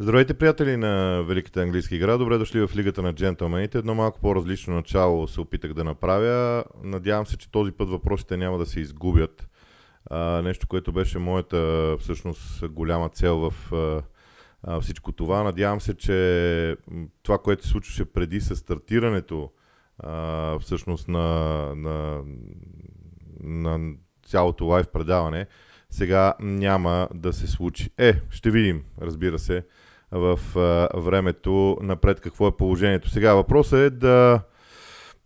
Здравейте, приятели на Великата английска игра. Добре дошли в Лигата на джентълмените. Едно малко по-различно начало се опитах да направя. Надявам се, че този път въпросите няма да се изгубят. А, нещо, което беше моята всъщност голяма цел в а, всичко това. Надявам се, че това, което се случваше преди с стартирането а, всъщност на, на, на цялото лайв предаване, сега няма да се случи. Е, ще видим, разбира се, в а, времето напред какво е положението. Сега въпросът е да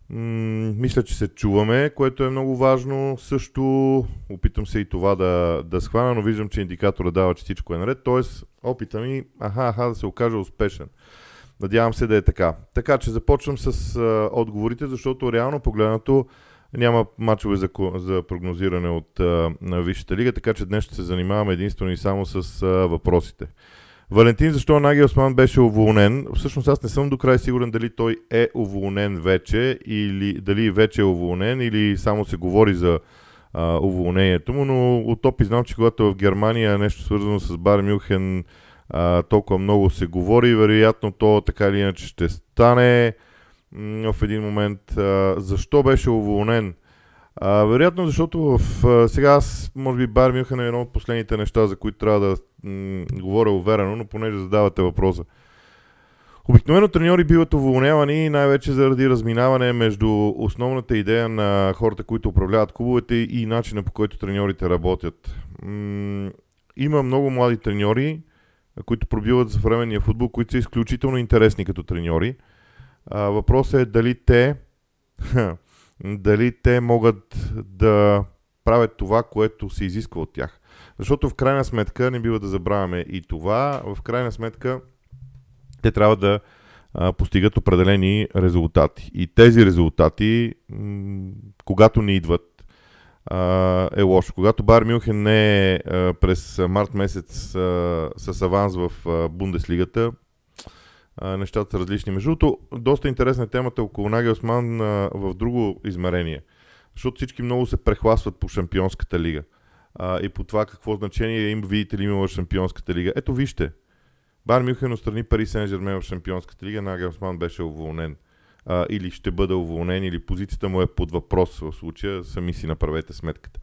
м- мисля, че се чуваме, което е много важно. Също опитам се и това да, да схвана, но виждам, че индикатора дава, че всичко е наред. Тоест, опита ми, аха, аха, да се окаже успешен. Надявам се да е така. Така че започвам с а, отговорите, защото реално погледнато няма мачове за, за прогнозиране от а, на Висшата лига, така че днес ще се занимаваме единствено и само с а, въпросите. Валентин, защо Наги Осман беше уволнен? Всъщност аз не съм до край сигурен дали той е уволнен вече или дали вече е уволнен или само се говори за а, уволнението му, но от опит знам, че когато в Германия нещо свързано с Бар Мюхен а, толкова много се говори, вероятно то така или иначе ще стане в един момент. А, защо беше уволнен? А, вероятно, защото в, а, сега аз, може би, Бар Мюнхен е едно от последните неща, за които трябва да м- говоря уверено, но понеже задавате въпроса. Обикновено треньори биват уволнявани най-вече заради разминаване между основната идея на хората, които управляват клубовете и начина по който треньорите работят. М- има много млади треньори, които пробиват за съвременния футбол, които са изключително интересни като треньори. Въпросът е дали те дали те могат да правят това, което се изисква от тях. Защото в крайна сметка, не бива да забравяме и това, в крайна сметка те трябва да постигат определени резултати. И тези резултати, когато не идват, е лошо. Когато Бар Мюнхен не е през март месец а, с аванс в Бундеслигата, а, нещата са различни. Между другото, доста интересна е темата около Нагелсман а, в друго измерение. Защото всички много се прехласват по Шампионската лига. А, и по това какво значение им, видите ли, има в Шампионската лига. Ето вижте. Бар Мюхен отстрани Пари Сен Жермен в Шампионската лига, Нагелсман беше уволнен. А, или ще бъде уволнен, или позицията му е под въпрос в случая, сами си направете сметката.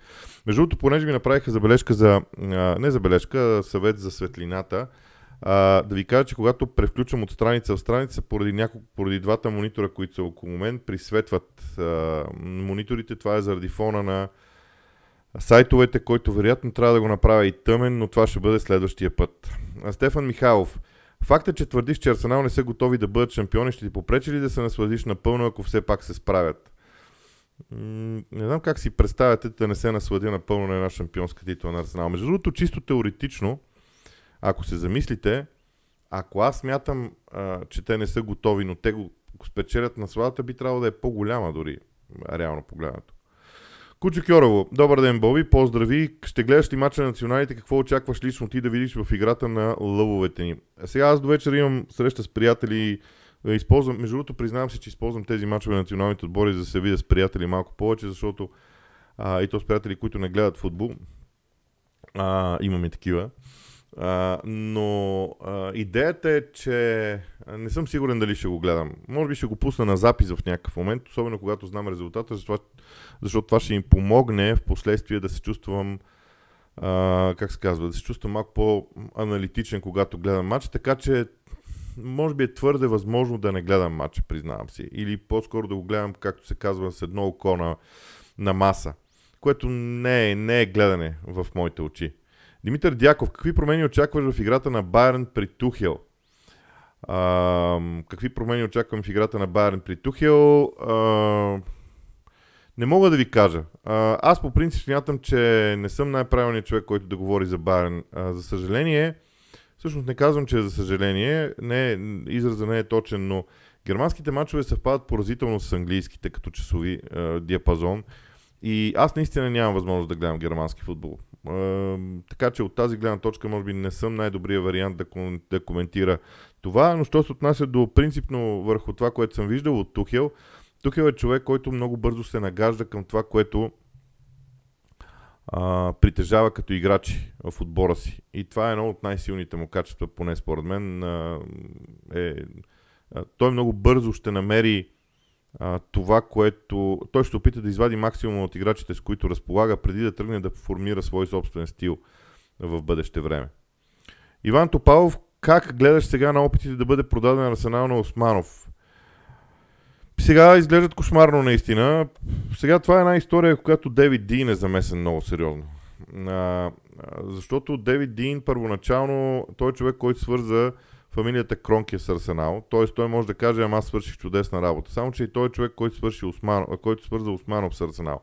Между другото, понеже ми направиха забележка за, а, не забележка, съвет за светлината, а, да ви кажа, че когато превключвам от страница в страница, поради, няколко, поради двата монитора, които са около мен, присветват а, мониторите. Това е заради фона на сайтовете, който вероятно трябва да го направя и тъмен, но това ще бъде следващия път. А, Стефан Михайлов. Факта, че твърдиш, че Арсенал не са готови да бъдат шампиони, ще ти попречи ли да се насладиш напълно, ако все пак се справят? не знам как си представяте да не се насладя напълно на една шампионска титла на Арсенал. Между другото, чисто теоретично, ако се замислите, ако аз смятам, а, че те не са готови, но те го, спечелят на сладата, би трябвало да е по-голяма дори, реално погледнато. Кучо Кьорово, добър ден, Боби, поздрави. Ще гледаш ли мача на националите? Какво очакваш лично ти да видиш в играта на лъвовете ни? Сега аз до вечера имам среща с приятели. Използвам, между другото, признавам се, че използвам тези мачове на националните отбори, за да се видя с приятели малко повече, защото а, и то с приятели, които не гледат футбол. А, имаме такива. Но а, идеята е, че не съм сигурен дали ще го гледам. Може би ще го пусна на запис в някакъв момент, особено когато знам резултата, защото, защото това ще им помогне в последствие да се чувствам а, как се казва, да се чувствам малко по-аналитичен, когато гледам матч, така че може би е твърде възможно да не гледам матча, признавам си. Или по-скоро да го гледам, както се казва, с едно око на, на маса. Което не е, не е гледане в моите очи. Димитър Дяков, какви промени очакваш в играта на Байерн при Тухел? А, какви промени очаквам в играта на Байерн при Тухел? А, не мога да ви кажа. А, аз по принцип смятам, че не съм най-правилният човек, който да говори за Байерн. А, за съжаление, всъщност не казвам, че е за съжаление, не, израза не е точен, но германските матчове съвпадат поразително с английските като часови а, диапазон. И аз наистина нямам възможност да гледам германски футбол така че от тази гледна точка, може би не съм най-добрия вариант да, да коментира това, но що се отнася до принципно върху това, което съм виждал от Тухел, Тухел е човек, който много бързо се нагажда към това, което а, притежава като играчи в отбора си. И това е едно от най-силните му качества, поне според мен. А, е, а, той много бързо ще намери а, това, което... Той ще опита да извади максимум от играчите, с които разполага, преди да тръгне да формира свой собствен стил в бъдеще време. Иван Топалов, как гледаш сега на опитите да бъде продаден арсенал на Османов? Сега изглеждат кошмарно наистина. Сега това е една история, която Девид Дин е замесен много сериозно. А, защото Девид Дин първоначално, той е човек, който свърза фамилията Кронки с Арсенал. Т.е. той може да каже, ама аз свърших чудесна работа. Само, че и той е човек, който, свърши Осман, който свърза Османов с Арсенал.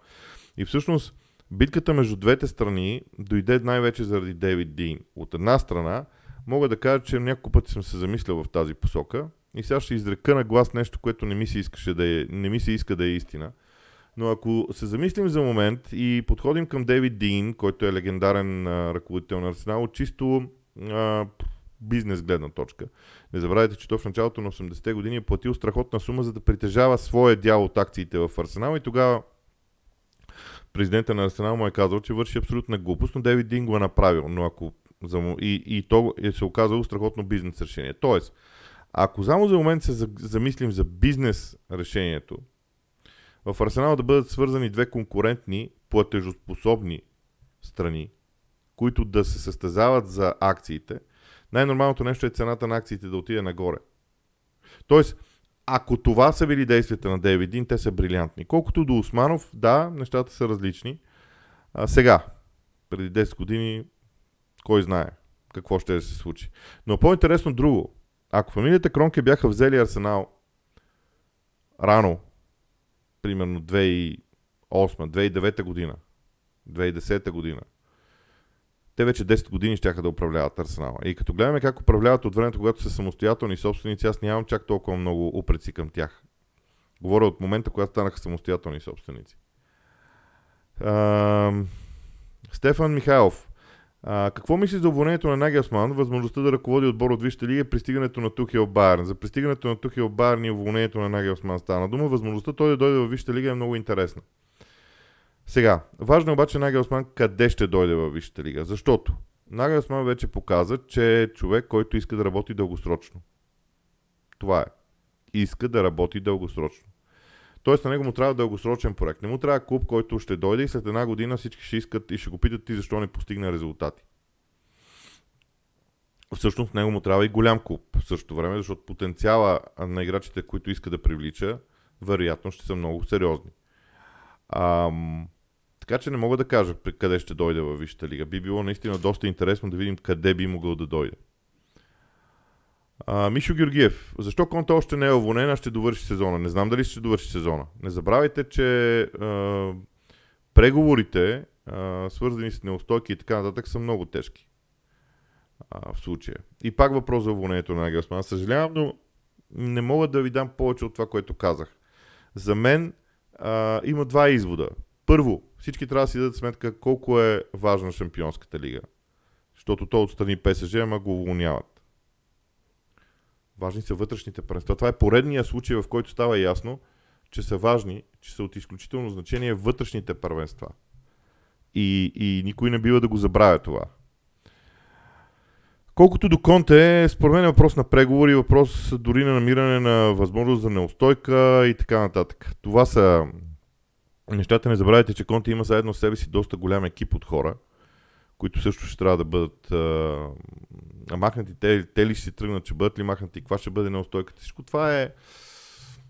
И всъщност битката между двете страни дойде най-вече заради Дейвид Дин. От една страна, мога да кажа, че няколко пъти съм се замислял в тази посока и сега ще изрека на глас нещо, което не ми се, искаше да е, не ми се иска да е истина. Но ако се замислим за момент и подходим към Дейвид Дин, който е легендарен а, ръководител на Арсенал, чисто а, бизнес гледна точка. Не забравяйте, че той в началото на 80-те години е платил страхотна сума, за да притежава своя дял от акциите в Арсенал и тогава президента на Арсенал му е казал, че върши абсолютна глупост, но Дейвид Дин го е направил. Но ако и, и то е се оказало страхотно бизнес решение. Тоест, ако само за момент се замислим за бизнес решението, в Арсенал да бъдат свързани две конкурентни, платежоспособни страни, които да се състезават за акциите, най-нормалното нещо е цената на акциите да отиде нагоре. Тоест, ако това са били действията на Дейвид Дин, те са брилянтни. Колкото до Османов, да, нещата са различни. А, сега, преди 10 години, кой знае какво ще се случи. Но по-интересно друго. Ако фамилията Кронке бяха взели Арсенал рано, примерно 2008, 2009 година, 2010 година, те вече 10 години ще да управляват Арсенала. И като гледаме как управляват от времето, когато са самостоятелни собственици, аз нямам чак толкова много упреци към тях. Говоря от момента, когато станаха самостоятелни собственици. А, Стефан Михайлов. А, какво мислиш за уволнението на Нагелсман, възможността да ръководи отбор от Висшата лига, пристигането на Тухел Байерн? За пристигането на Тухел Байерн и уволнението на Нагелсман стана дума. Възможността той да дойде в Висшата лига е много интересна. Сега, важно е обаче Нагелсман къде ще дойде в Висшата лига. Защото Нагелсман вече показа, че е човек, който иска да работи дългосрочно. Това е. Иска да работи дългосрочно. Тоест на него му трябва дългосрочен проект. Не му трябва клуб, който ще дойде и след една година всички ще искат и ще го питат ти защо не постигне резултати. Всъщност него му трябва и голям клуб в същото време, защото потенциала на играчите, които иска да привлича, вероятно ще са много сериозни. Ам, така че не мога да кажа къде ще дойде във Висшата лига. Би било наистина доста интересно да видим къде би могъл да дойде. А, Мишо Георгиев. Защо Конта още не е уволнен, а ще довърши сезона? Не знам дали ще довърши сезона. Не забравяйте, че а, преговорите, а, свързани с неустойки и така нататък, са много тежки. А, в случая. И пак въпрос за уволнението на Нагелсман. Съжалявам, но не мога да ви дам повече от това, което казах. За мен а, има два извода. Първо, всички трябва да си дадат сметка колко е важна Шампионската лига. Защото то отстрани ПСЖ, ама го уволняват. Важни са вътрешните първенства. Това е поредния случай, в който става ясно, че са важни, че са от изключително значение вътрешните първенства. И, и никой не бива да го забравя това. Колкото до Конте, според мен е въпрос на преговори, въпрос дори на намиране на възможност за неустойка и така нататък. Това са нещата. Не забравяйте, че Конте има заедно с себе си доста голям екип от хора, които също ще трябва да бъдат а, махнати. Те, те ли ще си тръгнат, ще бъдат ли махнати, каква ще бъде неустойката. Всичко това е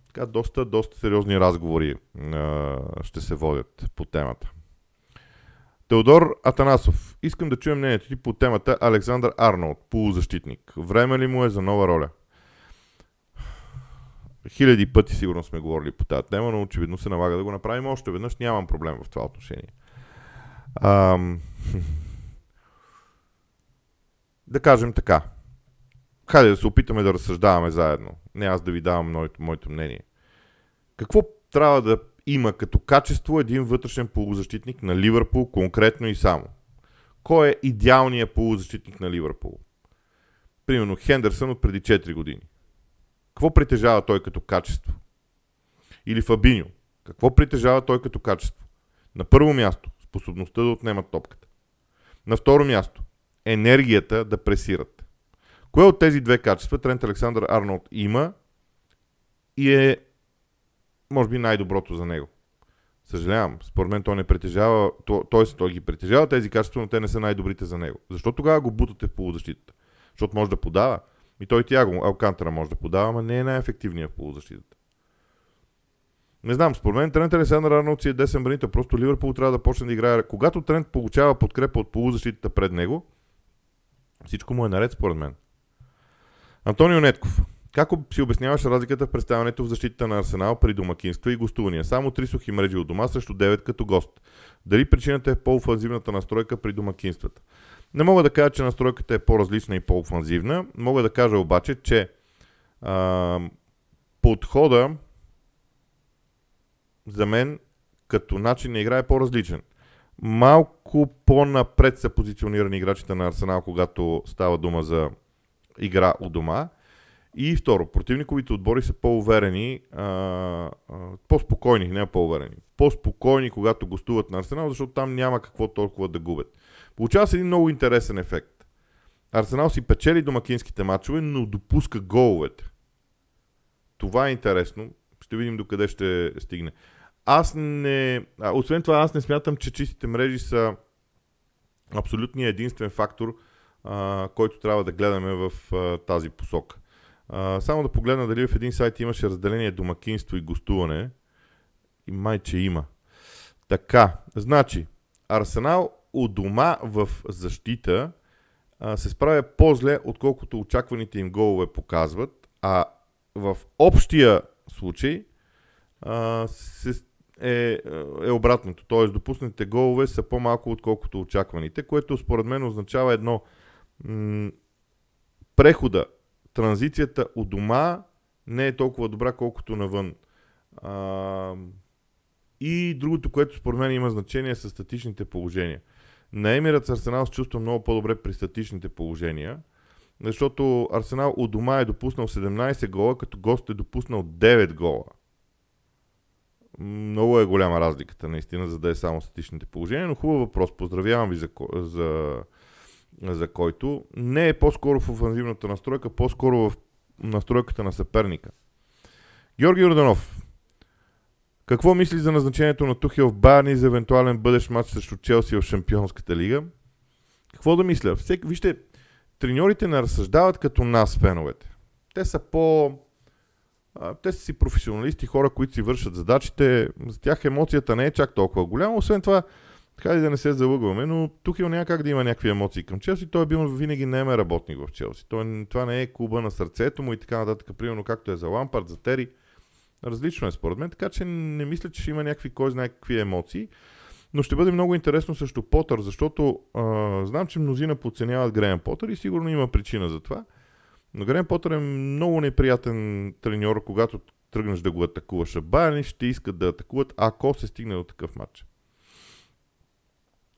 така, доста, доста сериозни разговори а, ще се водят по темата. Теодор Атанасов. Искам да чуем мнението ти по темата Александър Арнолд, полузащитник. Време ли му е за нова роля? Хиляди пъти сигурно сме говорили по тази тема, но очевидно се налага да го направим още веднъж. Нямам проблем в това отношение. Ам... Да кажем така. Хайде да се опитаме да разсъждаваме заедно. Не аз да ви давам моето, моето мнение. Какво трябва да има като качество един вътрешен полузащитник на Ливърпул, конкретно и само? Кой е идеалният полузащитник на Ливърпул? Примерно Хендерсън от преди 4 години. Какво притежава той като качество? Или Фабиньо. Какво притежава той като качество? На първо място, Способността да отнемат топката. На второ място, енергията да пресират. Кое от тези две качества Трент Александър Арнолд има и е, може би, най-доброто за него? Съжалявам, според мен той не притежава, т.е. той ги притежава тези качества, но те не са най-добрите за него. Защо тогава го бутате в полузащитата? Защото може да подава. И той Тяго Алкантера може да подава, но не е най-ефективният в полузащитата. Не знам, според мен Трент Александър Арнолд си е десен бранител. Просто Ливърпул трябва да почне да играе. Когато Трент получава подкрепа от полузащитата пред него, всичко му е наред според мен. Антонио Нетков. Как си обясняваш разликата в представянето в защита на Арсенал при домакинства и гостувания? Само три сухи мрежи от дома срещу 9 като гост. Дали причината е по-офанзивната настройка при домакинствата? Не мога да кажа, че настройката е по-различна и по-офанзивна. Мога да кажа обаче, че а, подхода за мен като начин на игра е по-различен. Малко по-напред са позиционирани играчите на Арсенал, когато става дума за игра у дома. И второ, противниковите отбори са по-уверени, а, а, по-спокойни, не по-уверени, по-спокойни, когато гостуват на Арсенал, защото там няма какво толкова да губят. Получава се един много интересен ефект. Арсенал си печели домакинските матчове, но допуска головете. Това е интересно. Ще видим докъде ще стигне. Аз не... А, освен това, аз не смятам, че чистите мрежи са абсолютният единствен фактор, а, който трябва да гледаме в а, тази посока. А, само да погледна дали в един сайт имаше разделение домакинство и гостуване. И май, че има. Така, значи, Арсенал у дома в защита а, се справя по-зле, отколкото очакваните им голове показват, а в общия случай а, се, е, е обратното. Т.е. допуснатите голове са по-малко, отколкото очакваните, което според мен означава едно м- прехода, транзицията у дома не е толкова добра, колкото навън. А, и другото, което според мен има значение са статичните положения. На Емират с Арсенал се чувства много по-добре при статичните положения, защото Арсенал у дома е допуснал 17 гола, като гост е допуснал 9 гола. Много е голяма разликата, наистина, за да е само статичните положения, но хубав въпрос. Поздравявам ви за, за, за който. Не е по-скоро в офанзивната настройка, по-скоро в настройката на съперника. Георги Орданов. Какво мисли за назначението на Тухел в Барни за евентуален бъдещ матч срещу Челси в Шампионската лига? Какво да мисля? Всек, вижте, треньорите не разсъждават като нас, феновете. Те са по... те са си професионалисти, хора, които си вършат задачите. За тях емоцията не е чак толкова голяма. Освен това, така и да не се залъгваме, но тук няма как да има някакви емоции към Челси. Той е бил винаги не е работник в Челси. Той, това не е клуба на сърцето му и така нататък, примерно както е за Лампард, за Тери. Различно е според мен, така че не мисля, че ще има някакви кой знае какви емоции. Но ще бъде много интересно също Потър, защото а, знам, че мнозина подценяват Греем Потър и сигурно има причина за това. Но Греем Потър е много неприятен треньор, когато тръгнеш да го атакуваш. А Байерни ще искат да атакуват, ако се стигне до такъв матч.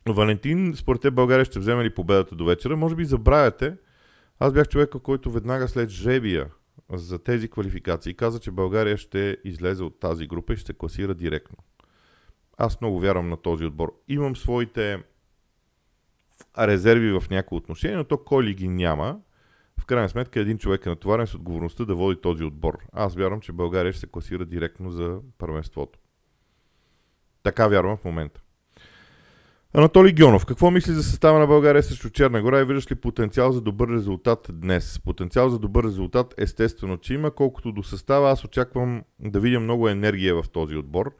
Валентин, според те България ще вземе ли победата до вечера? Може би забравяте. Аз бях човека, който веднага след жребия за тези квалификации каза, че България ще излезе от тази група и ще се класира директно. Аз много вярвам на този отбор. Имам своите резерви в някои отношения, но то кой ли ги няма, в крайна сметка един човек е натоварен с отговорността да води този отбор. Аз вярвам, че България ще се класира директно за първенството. Така вярвам в момента. Анатолий Гьонов, какво мисли за състава на България срещу Черна гора и виждаш ли потенциал за добър резултат днес? Потенциал за добър резултат естествено, че има, колкото до състава аз очаквам да видя много енергия в този отбор,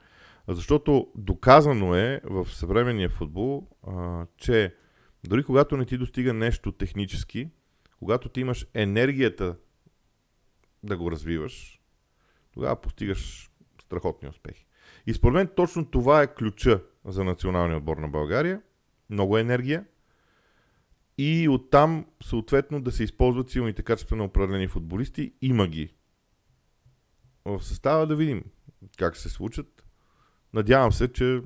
защото доказано е в съвременния футбол, че дори когато не ти достига нещо технически, когато ти имаш енергията да го развиваш, тогава постигаш страхотни успехи. И според мен точно това е ключа за националния отбор на България. Много енергия. И оттам, съответно, да се използват силните качества на определени футболисти. Има ги. В състава да видим как се случат. Надявам се, че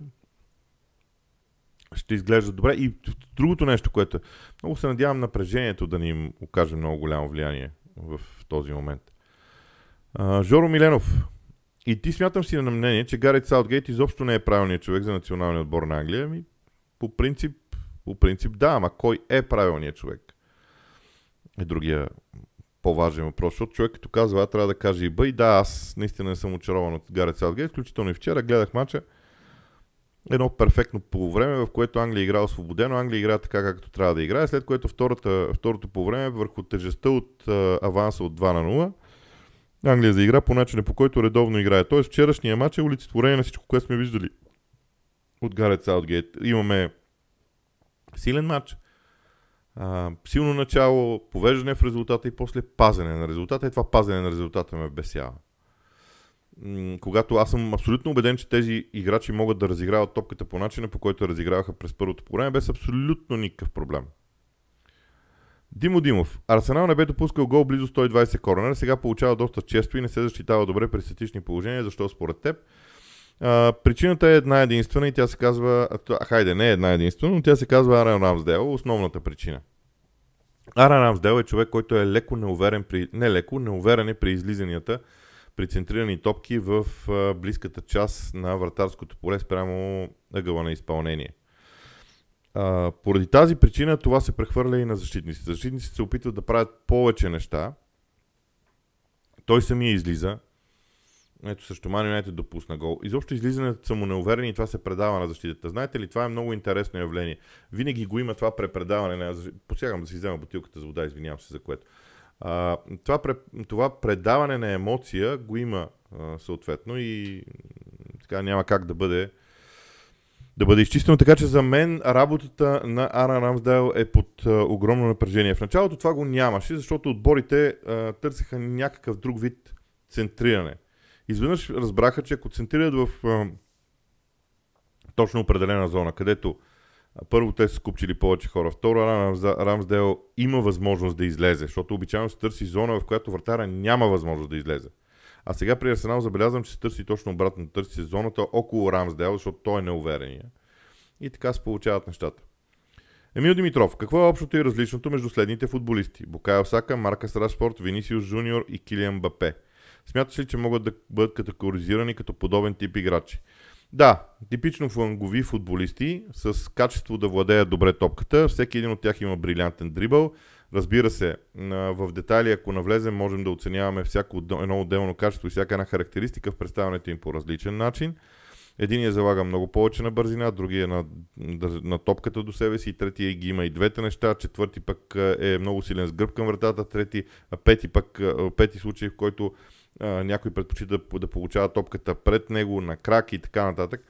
ще изглежда добре. И другото нещо, което е, много се надявам напрежението да ни им окаже много голямо влияние в този момент. Жоро Миленов. И ти смятам си на мнение, че Гарет Саутгейт изобщо не е правилният човек за националния отбор на Англия. Ми, по принцип, по принцип да, ама кой е правилният човек? Е другия по-важен въпрос, защото човек като казва, а трябва да каже и бъй, да, аз наистина не съм очарован от Гарет Саутгейт, включително и вчера гледах мача, едно перфектно полувреме, в което Англия игра освободено, Англия игра така както трябва да играе, след което втората, второто полувреме върху тежестта от аванса от 2 на 0, Англия заигра по начина по който редовно играе. Тоест вчерашния матч е олицетворение на всичко, което сме виждали от Гарет Саутгейт. Имаме силен матч, а, силно начало, повеждане в резултата и после пазене на резултата. И това пазене на резултата ме бесява. когато аз съм абсолютно убеден, че тези играчи могат да разиграват топката по начина, по който разиграваха през първото по време, без абсолютно никакъв проблем. Димо Димов. Арсенал не бе допускал гол близо 120 корнера, сега получава доста често и не се защитава добре при статични положения. Защо според теб? А, причината е една единствена и тя се казва... А, хайде, не е една единствена, но тя се казва Аран Рамсдел, основната причина. Аран Рамсдел е човек, който е леко неуверен при... Не леко, неуверен е при излизанията при центрирани топки в близката част на вратарското поле спрямо ъгъла на изпълнение. А, поради тази причина това се прехвърля и на защитниците. Защитниците се опитват да правят повече неща. Той самия излиза. Ето също Ман Юнайтед допусна гол. Изобщо излизането са му неуверени и това се предава на защитата. Знаете ли, това е много интересно явление. Винаги го има това препредаване на... Посягам да си взема бутилката за вода, извинявам се за което. А, това, това предаване на емоция го има съответно и така няма как да бъде да бъде изчистено. Така че за мен работата на Ара Рамсдейл е под огромно напрежение. В началото това го нямаше, защото отборите а, търсеха някакъв друг вид центриране. Изведнъж разбраха, че ако центрират в а, точно определена зона, където първо те са скупчили повече хора, второ Рамсдейл има възможност да излезе, защото обичайно се търси зона, в която вратаря няма възможност да излезе. А сега при Арсенал забелязвам, че се търси точно обратно. Търси зоната около Рамсдел, защото той е неуверения. И така се получават нещата. Емил Димитров, какво е общото и различното между следните футболисти? Букай Сака, Маркас Рашфорд, Винисиус Жуниор и Килиан Бапе. Смяташ ли, че могат да бъдат категоризирани като подобен тип играчи? Да, типично флангови футболисти с качество да владеят добре топката. Всеки един от тях има брилянтен дрибъл, Разбира се, в детайли, ако навлезем, можем да оценяваме всяко едно отделно качество и всяка една характеристика в представянето им по различен начин. Единия залага много повече на бързина, другия на, на топката до себе си, третия ги има и двете неща, четвърти пък е много силен с гръб към вратата, трети, пети пък, пети случай, в който а, някой предпочита да, да получава топката пред него, на крак и така нататък.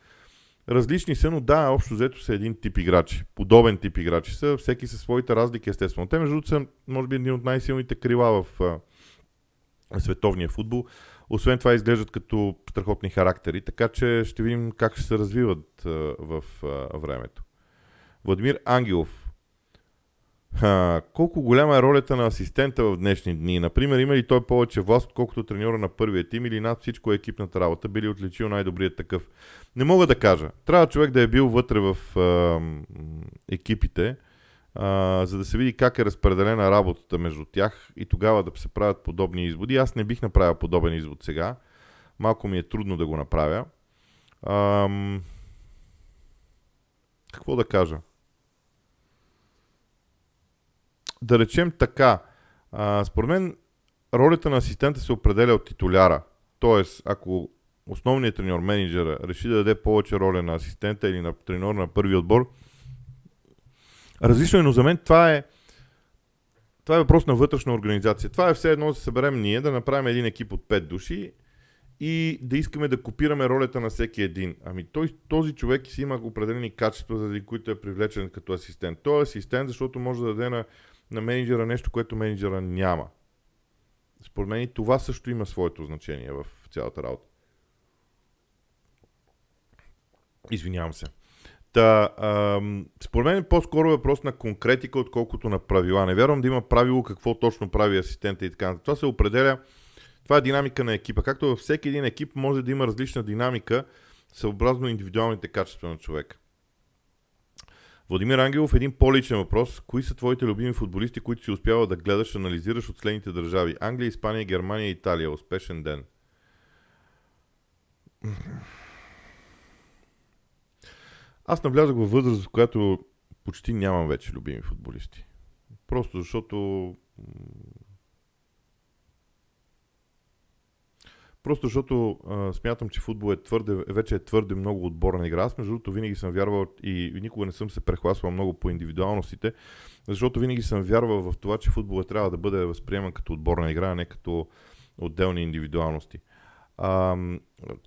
Различни са, но да, общо взето са един тип играчи. Подобен тип играчи са, всеки със своите разлики, естествено. Те, между другото, са, може би, един от най-силните крила в а, световния футбол. Освен това, изглеждат като страхотни характери, така че ще видим как ще се развиват а, в а, времето. Владимир Ангелов а, колко голяма е ролята на асистента в днешни дни? Например, има ли той повече власт, отколкото треньора на първия тим или над всичко е екипната работа? Би ли отличил най-добрият такъв? Не мога да кажа. Трябва човек да е бил вътре в а, екипите, а, за да се види как е разпределена работата между тях и тогава да се правят подобни изводи. Аз не бих направил подобен извод сега. Малко ми е трудно да го направя. А, какво да кажа? да речем така, а, според мен ролята на асистента се определя от титуляра. Тоест, ако основният треньор, менеджера, реши да даде повече роля на асистента или на треньор на първи отбор, различно е, но за мен това е това е въпрос на вътрешна организация. Това е все едно да се съберем ние, да направим един екип от 5 души и да искаме да копираме ролята на всеки един. Ами той, този човек си има определени качества, заради които е привлечен като асистент. Той е асистент, защото може да даде на на менеджера нещо, което менеджера няма. Според мен и това също има своето значение в цялата работа. Извинявам се. Та, ам, според мен по-скоро е въпрос на конкретика, отколкото на правила. Не вярвам да има правило какво точно прави асистента и така. Това се определя, това е динамика на екипа. Както във всеки един екип може да има различна динамика, съобразно индивидуалните качества на човека. Владимир Ангелов, един по-личен въпрос. Кои са твоите любими футболисти, които си успява да гледаш, анализираш от следните държави? Англия, Испания, Германия, Италия. Успешен ден. Аз навлязах във възраст, в която почти нямам вече любими футболисти. Просто защото Просто защото а, смятам, че футбол е твърде, вече е твърде много отборна игра. Аз между другото винаги съм вярвал и, никога не съм се прехласвал много по индивидуалностите, защото винаги съм вярвал в това, че футбол е трябва да бъде възприеман като отборна игра, а не като отделни индивидуалности. А,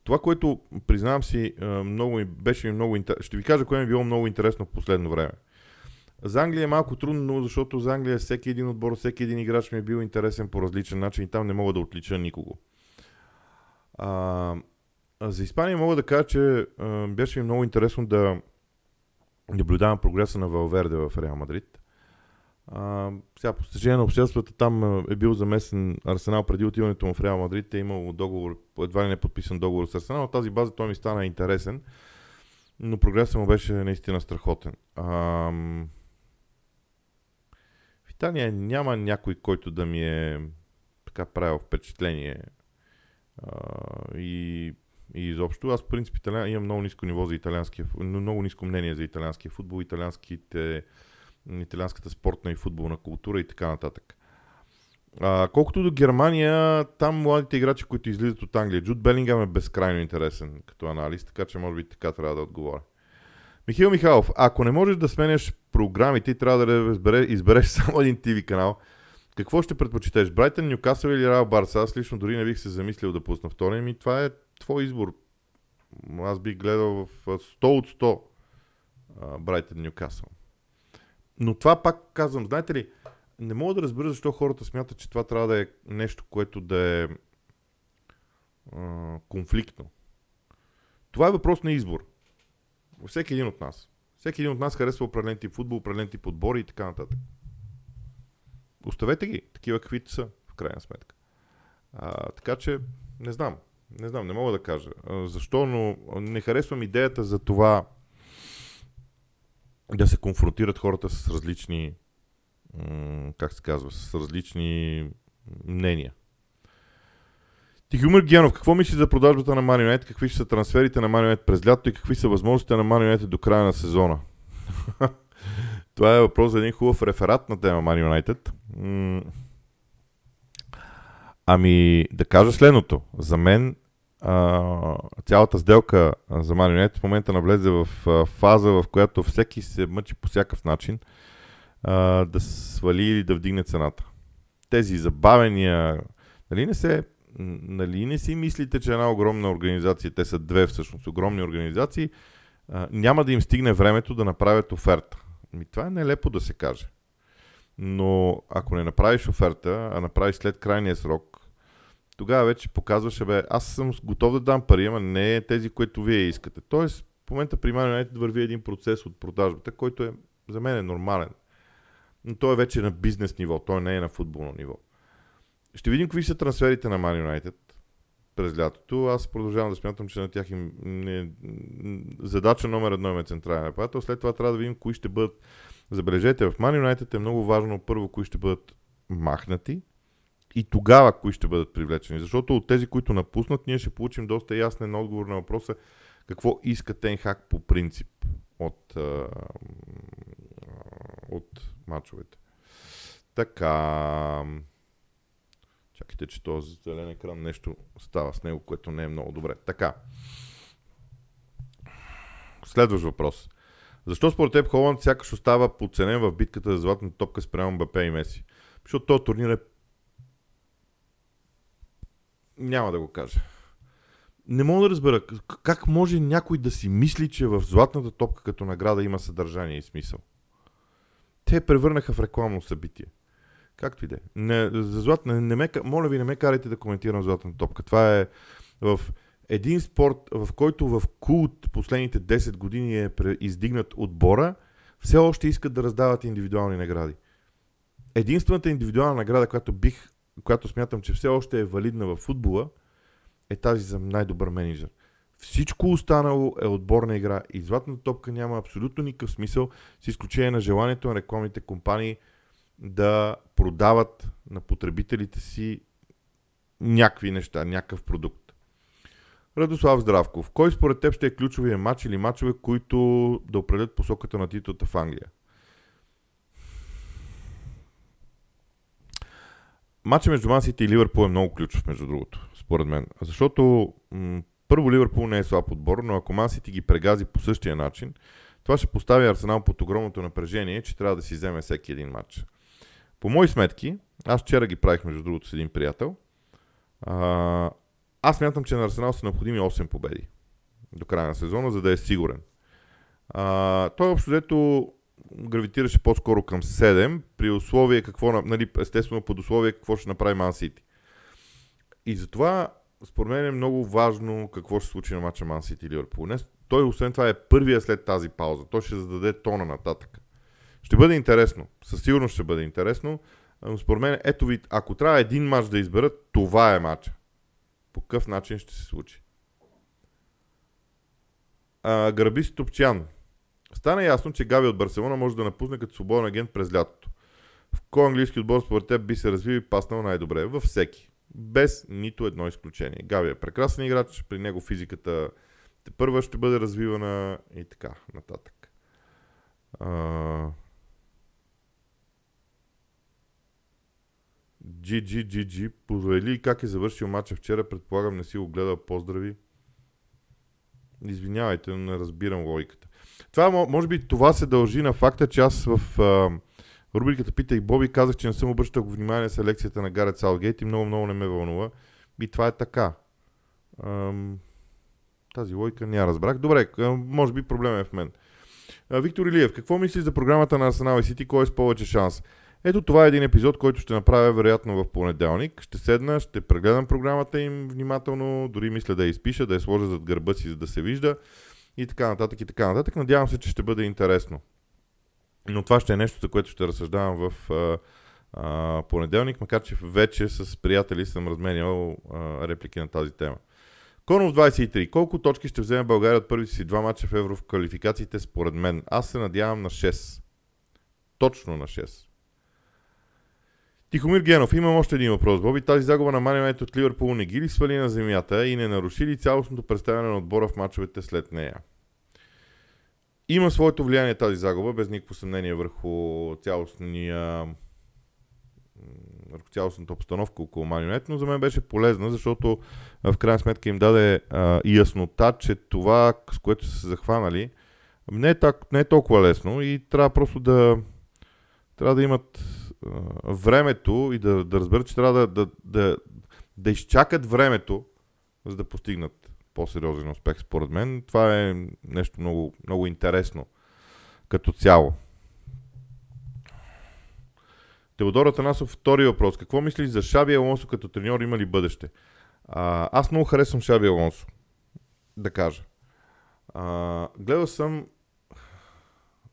това, което признавам си, много ми, беше много интересно. Ще ви кажа кое ми е било много интересно в последно време. За Англия е малко трудно, защото за Англия всеки един отбор, всеки един играч ми е бил интересен по различен начин и там не мога да отлича никого. А, за Испания мога да кажа, че а, беше ми много интересно да наблюдавам прогреса на Валверде в Реал Мадрид. А, сега, по на обстоятелствата, там е бил замесен Арсенал преди отиването му в Реал Мадрид. Е имал договор, едва ли не е подписан договор с Арсенал. От тази база той ми стана интересен, но прогресът му беше наистина страхотен. А, в Италия няма някой, който да ми е така правил впечатление и, и изобщо. Аз, в принцип, италя... имам много ниско ниво за италианския, много ниско мнение за италианския футбол, италианските, италианската спортна и футболна култура и така нататък. А, колкото до Германия, там младите играчи, които излизат от Англия, Джуд Белингам е безкрайно интересен като анализ, така че може би така трябва да отговоря. Михаил Михайлов, ако не можеш да сменяш програмите и трябва да избере, избереш само един TV канал, какво ще предпочиташ? Брайтън, Ньюкасъл или Реал Барса? Аз лично дори не бих се замислил да пусна втори. Ми това е твой избор. Аз бих гледал в 100 от 100 Брайтън, Ньюкасъл. Но това пак казвам, знаете ли, не мога да разбера защо хората смятат, че това трябва да е нещо, което да е а, конфликтно. Това е въпрос на избор. Всеки един от нас. Всеки един от нас харесва определен тип футбол, определен тип отбори и така нататък. Оставете ги, такива каквито са, в крайна сметка. А, така че, не знам. Не знам, не мога да кажа. А, защо, но не харесвам идеята за това да се конфронтират хората с различни, как се казва, с различни мнения. Тихомир Генов, какво мисли за продажбата на United? Какви ще са трансферите на United през лято и какви са възможностите на United до края на сезона? Това е въпрос за един хубав реферат на тема Man United. Ами, да кажа следното. За мен а, цялата сделка за United в момента навлезе в а, фаза, в която всеки се мъчи по всякакъв начин а, да свали или да вдигне цената. Тези забавения, нали не се нали не си мислите, че една огромна организация, те са две всъщност огромни организации, а, няма да им стигне времето да направят оферта. Ми, това е нелепо да се каже. Но ако не направиш оферта, а направиш след крайния срок, тогава вече показваше, бе, аз съм готов да дам пари, ама не е тези, които вие искате. Тоест, в момента при Man United върви един процес от продажбата, който е, за мен е нормален. Но той е вече на бизнес ниво, той не е на футболно ниво. Ще видим какви са трансферите на Man United през лятото. Аз продължавам да смятам, че на тях им не... задача номер едно е централен нападател. След това трябва да видим кои ще бъдат. Забележете, в Man United е много важно първо кои ще бъдат махнати и тогава кои ще бъдат привлечени. Защото от тези, които напуснат, ние ще получим доста ясен отговор на въпроса какво иска Тенхак по принцип от, от мачовете. Така. Чакайте, че този зелен екран нещо става с него, което не е много добре. Така. Следващ въпрос. Защо според теб Холанд сякаш остава подценен в битката за златната топка спрямо МБП и Меси? Защото този турнир е... Няма да го кажа. Не мога да разбера как може някой да си мисли, че в златната топка като награда има съдържание и смисъл. Те превърнаха в рекламно събитие. Както и да е. Ме, моля ви, не ме карайте да коментирам златната топка. Това е в един спорт, в който в култ последните 10 години е издигнат отбора, все още искат да раздават индивидуални награди. Единствената индивидуална награда, която бих, която смятам, че все още е валидна в футбола, е тази за най-добър менеджер. Всичко останало е отборна игра и златната топка няма абсолютно никакъв смисъл, с изключение на желанието на рекламните компании – да продават на потребителите си някакви неща, някакъв продукт. Радослав Здравков. Кой според теб ще е ключовия матч или матчове, които да определят посоката на титлата в Англия? Матчът между Мансити и Ливърпул е много ключов, между другото, според мен. Защото м- първо Ливърпул не е слаб отбор, но ако Мансити ги прегази по същия начин, това ще постави Арсенал под огромното напрежение, че трябва да си вземе всеки един матч. По мои сметки, аз вчера ги правих между другото с един приятел, а, аз мятам, че на Арсенал са необходими 8 победи до края на сезона, за да е сигурен. А, той общо взето гравитираше по-скоро към 7, при условие какво, нали, естествено под условие какво ще направи Ман Сити. И затова, според мен е много важно какво ще случи на матча Ман Сити и. Той, освен това, е първия след тази пауза. Той ще зададе тона нататък. Ще бъде интересно. Със сигурност ще бъде интересно. Но според мен, ето ви, ако трябва един матч да изберат, това е матча. По какъв начин ще се случи? А, Грабис Топчан. Стана ясно, че Гави от Барселона може да напусне като свободен агент през лятото. В кой английски отбор според теб би се развил и паснал най-добре? Във всеки. Без нито едно изключение. Гави е прекрасен играч, при него физиката те първа ще бъде развивана и така нататък. А... GG, GG, позволи как е завършил матча вчера, предполагам не си го гледал, поздрави. Извинявайте, но не разбирам логиката. Това, може би това се дължи на факта, че аз в а, рубриката и Боби казах, че не съм обръщал внимание на селекцията на Гарет Салгейт и много-много не ме вълнува. И това е така. Ам, тази лойка я разбрах. Добре, може би проблем е в мен. Виктор Илиев, какво мислиш за програмата на Арсенал и Сити? Кой е с повече шанс? Ето това е един епизод, който ще направя вероятно в понеделник. Ще седна, ще прегледам програмата им внимателно, дори мисля да я изпиша, да я сложа зад гърба си, за да се вижда и така нататък и така нататък. Надявам се, че ще бъде интересно. Но това ще е нещо, за което ще разсъждавам в а, а, понеделник, макар че вече с приятели съм разменял а, реплики на тази тема. Конов 23. Колко точки ще вземе България от първите си два мача в Евро в квалификациите според мен? Аз се надявам на 6. Точно на 6. Тихомир Генов, имам още един въпрос. Боби, тази загуба на Мани от Ливърпул не ги ли свали на земята и не наруши ли цялостното представяне на отбора в мачовете след нея? Има своето влияние тази загуба, без никакво съмнение върху цялостния върху цялостната обстановка около Манионет, но за мен беше полезна, защото в крайна сметка им даде а, яснота, че това, с което са се захванали, не е, так, не е толкова лесно и трябва просто да трябва да имат времето и да, да разберат, че трябва да, да, да, да изчакат времето, за да постигнат по-сериозен успех, според мен. Това е нещо много, много интересно като цяло. Теодора Танасов, втори въпрос. Какво мислиш за Шаби Алонсо като треньор? Има ли бъдеще? А, аз много харесвам Шаби Алонсо. Да кажа. А, гледал съм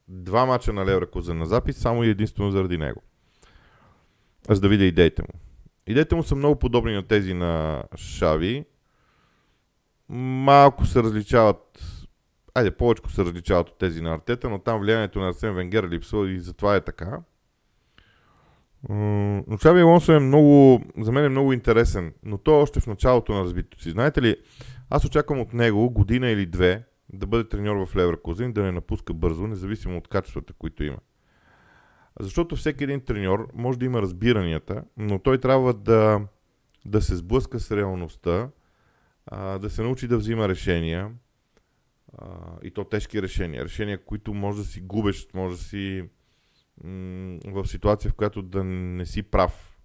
два мача на Левракуза на запис, само и единствено заради него. За да видя идеите му. Идеите му са много подобни на тези на Шави. Малко се различават айде, повече се различават от тези на Артета, но там влиянието на Арсен Венгер липсва и затова е така. Но Чаби Алонсо е много, за мен е много интересен, но той е още в началото на развитието си. Знаете ли, аз очаквам от него година или две да бъде треньор в Леверкузен, да не напуска бързо, независимо от качествата, които има. Защото всеки един треньор може да има разбиранията, но той трябва да, да се сблъска с реалността, а, да се научи да взима решения, а, и то тежки решения. Решения, които може да си губеш, може да си в ситуация, в която да не си прав.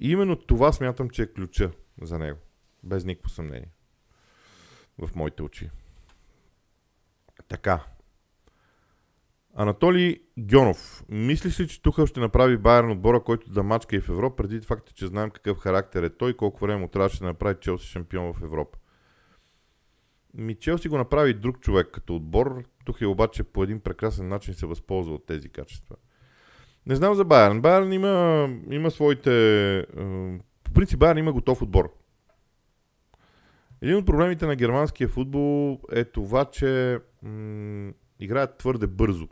И именно това смятам, че е ключа за него. Без никакво съмнение. В моите очи. Така. Анатолий Гьонов. Мислиш ли, че Тухъл ще направи Байерн отбора, който да мачка и в Европа, преди факта, че знаем какъв характер е той и колко време му трябваше да направи Челси шампион в Европа? Ми Челси го направи друг човек като отбор. Тук е обаче по един прекрасен начин се възползва от тези качества. Не знам за Байерн. Байерн има, има своите... По принцип Байерн има готов отбор. Един от проблемите на германския футбол е това, че м- играят твърде бързо.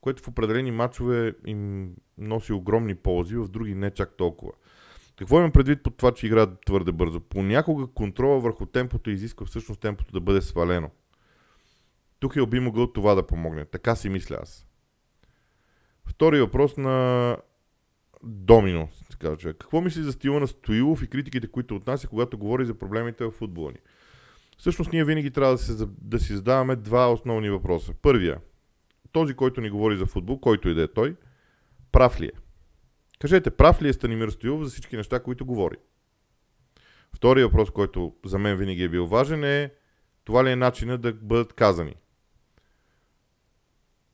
Което в определени матчове им носи огромни ползи, в други не чак толкова. Какво имам предвид под това, че играят твърде бързо? Понякога контрола върху темпото изисква всъщност темпото да бъде свалено. Тук е би могъл това да помогне. Така си мисля аз. Втори въпрос на Домино. Човек. Какво мисли за стила на Стоилов и критиките, които отнася, когато говори за проблемите в футбола ни? Всъщност ние винаги трябва да, се, да си задаваме два основни въпроса. Първия. Този, който ни говори за футбол, който и да е той, прав ли е? Кажете, прав ли е Станимир Стоилов за всички неща, които говори? Втория въпрос, който за мен винаги е бил важен е това ли е начина да бъдат казани?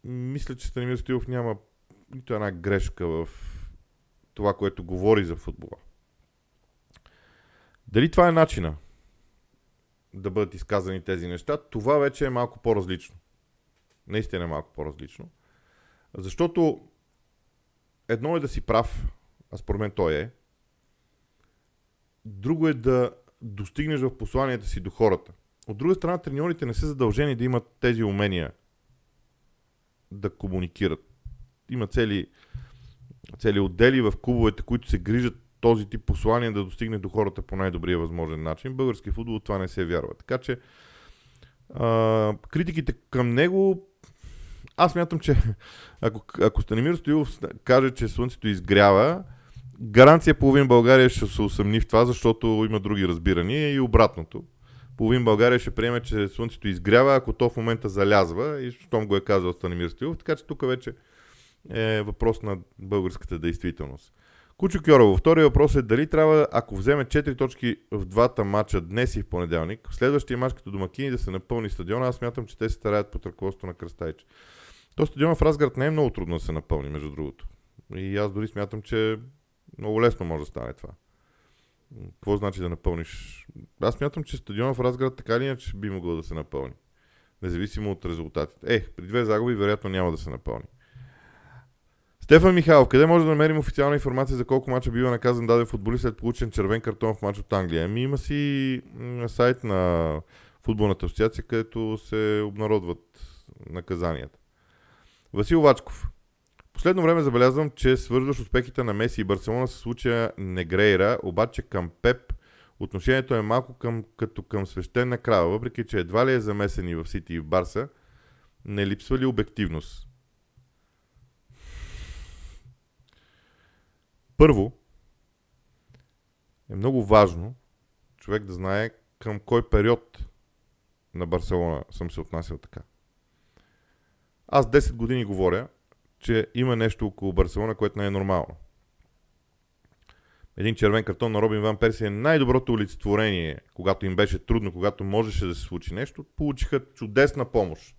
Мисля, че Станимир Стоилов няма нито една грешка в това, което говори за футбола. Дали това е начина да бъдат изказани тези неща, това вече е малко по-различно. Наистина е малко по-различно. Защото едно е да си прав, а според мен той е. Друго е да достигнеш в посланията си до хората. От друга страна, треньорите не са задължени да имат тези умения да комуникират. Има цели, цели отдели в клубовете, които се грижат този тип послания да достигне до хората по най-добрия възможен начин. Български футбол това не се вярва. Така че критиките към него аз мятам, че ако, ако Станимир Стоилов каже, че Слънцето изгрява, гаранция половин България ще се усъмни в това, защото има други разбирания и обратното. Половин България ще приеме, че Слънцето изгрява, ако то в момента залязва и щом го е казал Станимир Стоилов. Така че тук вече е въпрос на българската действителност. Кучо Кьорово, втория въпрос е дали трябва, ако вземе 4 точки в двата матча днес и в понеделник, в следващия матч като домакини да се напълни стадиона, аз мятам, че те се стараят под ръководството на Кръстайч. То стадион в Разград не е много трудно да се напълни, между другото. И аз дори смятам, че много лесно може да стане това. Какво значи да напълниш? Аз смятам, че стадион в Разград така или иначе би могъл да се напълни. Независимо от резултатите. Е, при две загуби вероятно няма да се напълни. Стефан Михайлов, къде може да намерим официална информация за колко мача бива наказан даден футболист след получен червен картон в матч от Англия? Ами има си сайт на футболната асоциация, където се обнародват наказанията. Васил Вачков. Последно време забелязвам, че свързваш успехите на Меси и Барселона с случая Негрейра, обаче към Пеп отношението е малко към, като към свещена крава, въпреки че едва ли е замесен и в Сити и в Барса, не липсва ли обективност? Първо, е много важно човек да знае към кой период на Барселона съм се отнасял така. Аз 10 години говоря, че има нещо около Барселона, което не е нормално. Един червен картон на Робин Ван Перси е най-доброто олицетворение, когато им беше трудно, когато можеше да се случи нещо. Получиха чудесна помощ.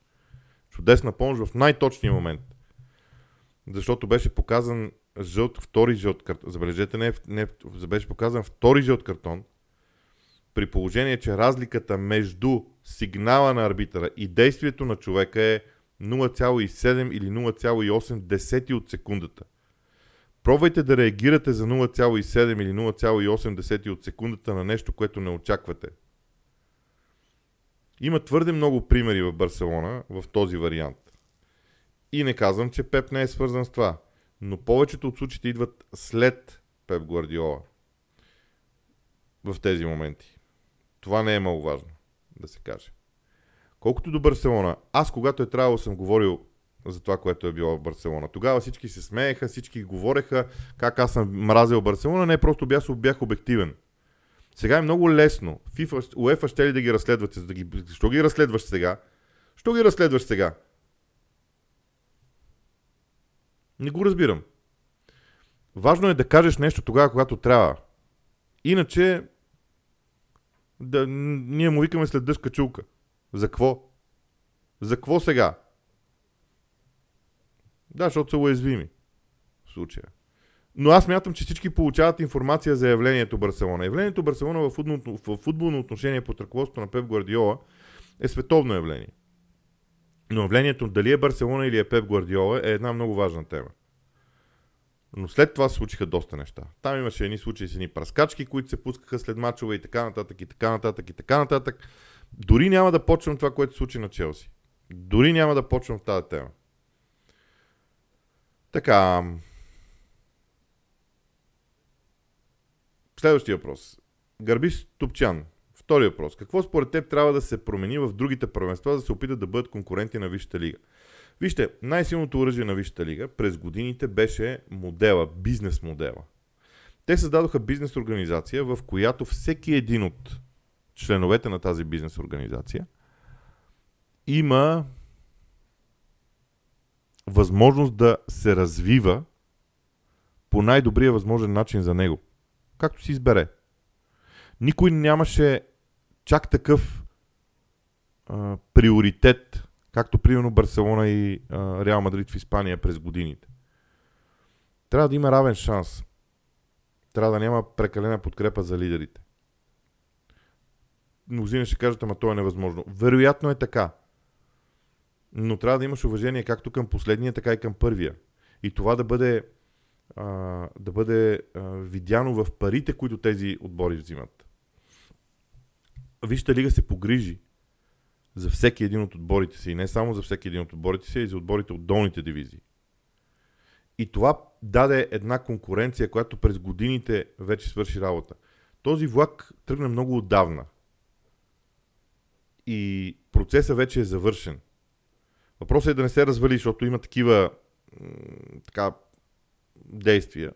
Чудесна помощ в най-точния момент. Защото беше показан жълт, втори жълт картон. Забележете, не, не, беше показан втори жълт картон, при положение, че разликата между сигнала на арбитъра и действието на човека е 0,7 или 0,8 десети от секундата. Пробвайте да реагирате за 0,7 или 0,8 десети от секундата на нещо, което не очаквате. Има твърде много примери в Барселона в този вариант. И не казвам, че Пеп не е свързан с това. Но повечето от случаите идват след Пеп Гвардиола. В тези моменти. Това не е много важно да се каже. Колкото до Барселона, аз когато е трябвало съм говорил за това, което е било в Барселона. Тогава всички се смееха, всички говореха как аз съм мразил Барселона. Не, просто бях, бях обективен. Сега е много лесно. FIFA, UEFA ще ли да ги разследвате? Да ги... Що ги разследваш сега? Що ги разследваш сега? Не го разбирам. Важно е да кажеш нещо тогава, когато трябва. Иначе да, ние му викаме след дъжка чулка. За какво? За какво сега? Да, защото са уязвими в случая. Но аз мятам, че всички получават информация за явлението Барселона. Явлението Барселона в футболно, в футболно отношение под ръководството на Пеп Гвардиола е световно явление. Но явлението дали е Барселона или е Пеп Гвардиола е една много важна тема. Но след това случиха доста неща. Там имаше едни случаи с едни праскачки, които се пускаха след мачове и така нататък, и така нататък, и така нататък. Дори няма да почвам това, което случи на Челси. Дори няма да почвам в тази тема. Така. Следващия въпрос. Гърбиш Топчан. Втори въпрос. Какво според теб трябва да се промени в другите първенства, за да се опитат да бъдат конкуренти на Висшата лига? Вижте, най-силното оръжие на Висшата лига през годините беше модела, бизнес модела. Те създадоха бизнес организация, в която всеки един от членовете на тази бизнес организация има възможност да се развива по най-добрия възможен начин за него. Както си избере. Никой нямаше чак такъв а, приоритет, както примерно Барселона и а, Реал Мадрид в Испания през годините. Трябва да има равен шанс. Трябва да няма прекалена подкрепа за лидерите. Мнозина ще кажат, ама то е невъзможно. Вероятно е така. Но трябва да имаш уважение както към последния, така и към първия. И това да бъде, а, да бъде а, видяно в парите, които тези отбори взимат. Вижте лига се погрижи за всеки един от отборите си. И не само за всеки един от отборите си, а и за отборите от долните дивизии. И това даде една конкуренция, която през годините вече свърши работа. Този влак тръгна много отдавна. И процесът вече е завършен. Въпросът е да не се развали, защото има такива така, действия.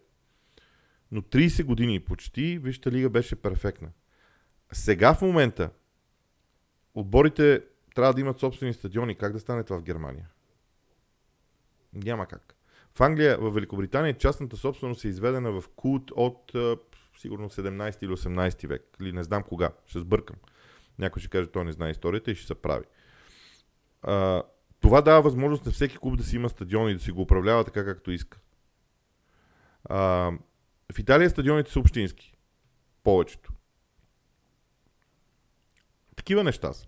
Но 30 години почти Вижте лига беше перфектна. Сега в момента отборите трябва да имат собствени стадиони. Как да стане това в Германия? Няма как. В Англия, в Великобритания, частната собственост е изведена в култ от сигурно 17 или 18 век. Или не знам кога. Ще сбъркам. Някой ще каже, той не знае историята и ще се прави. А, това дава възможност на всеки клуб да си има стадион и да си го управлява така, както иска. А, в Италия стадионите са общински. Повечето. Такива неща са.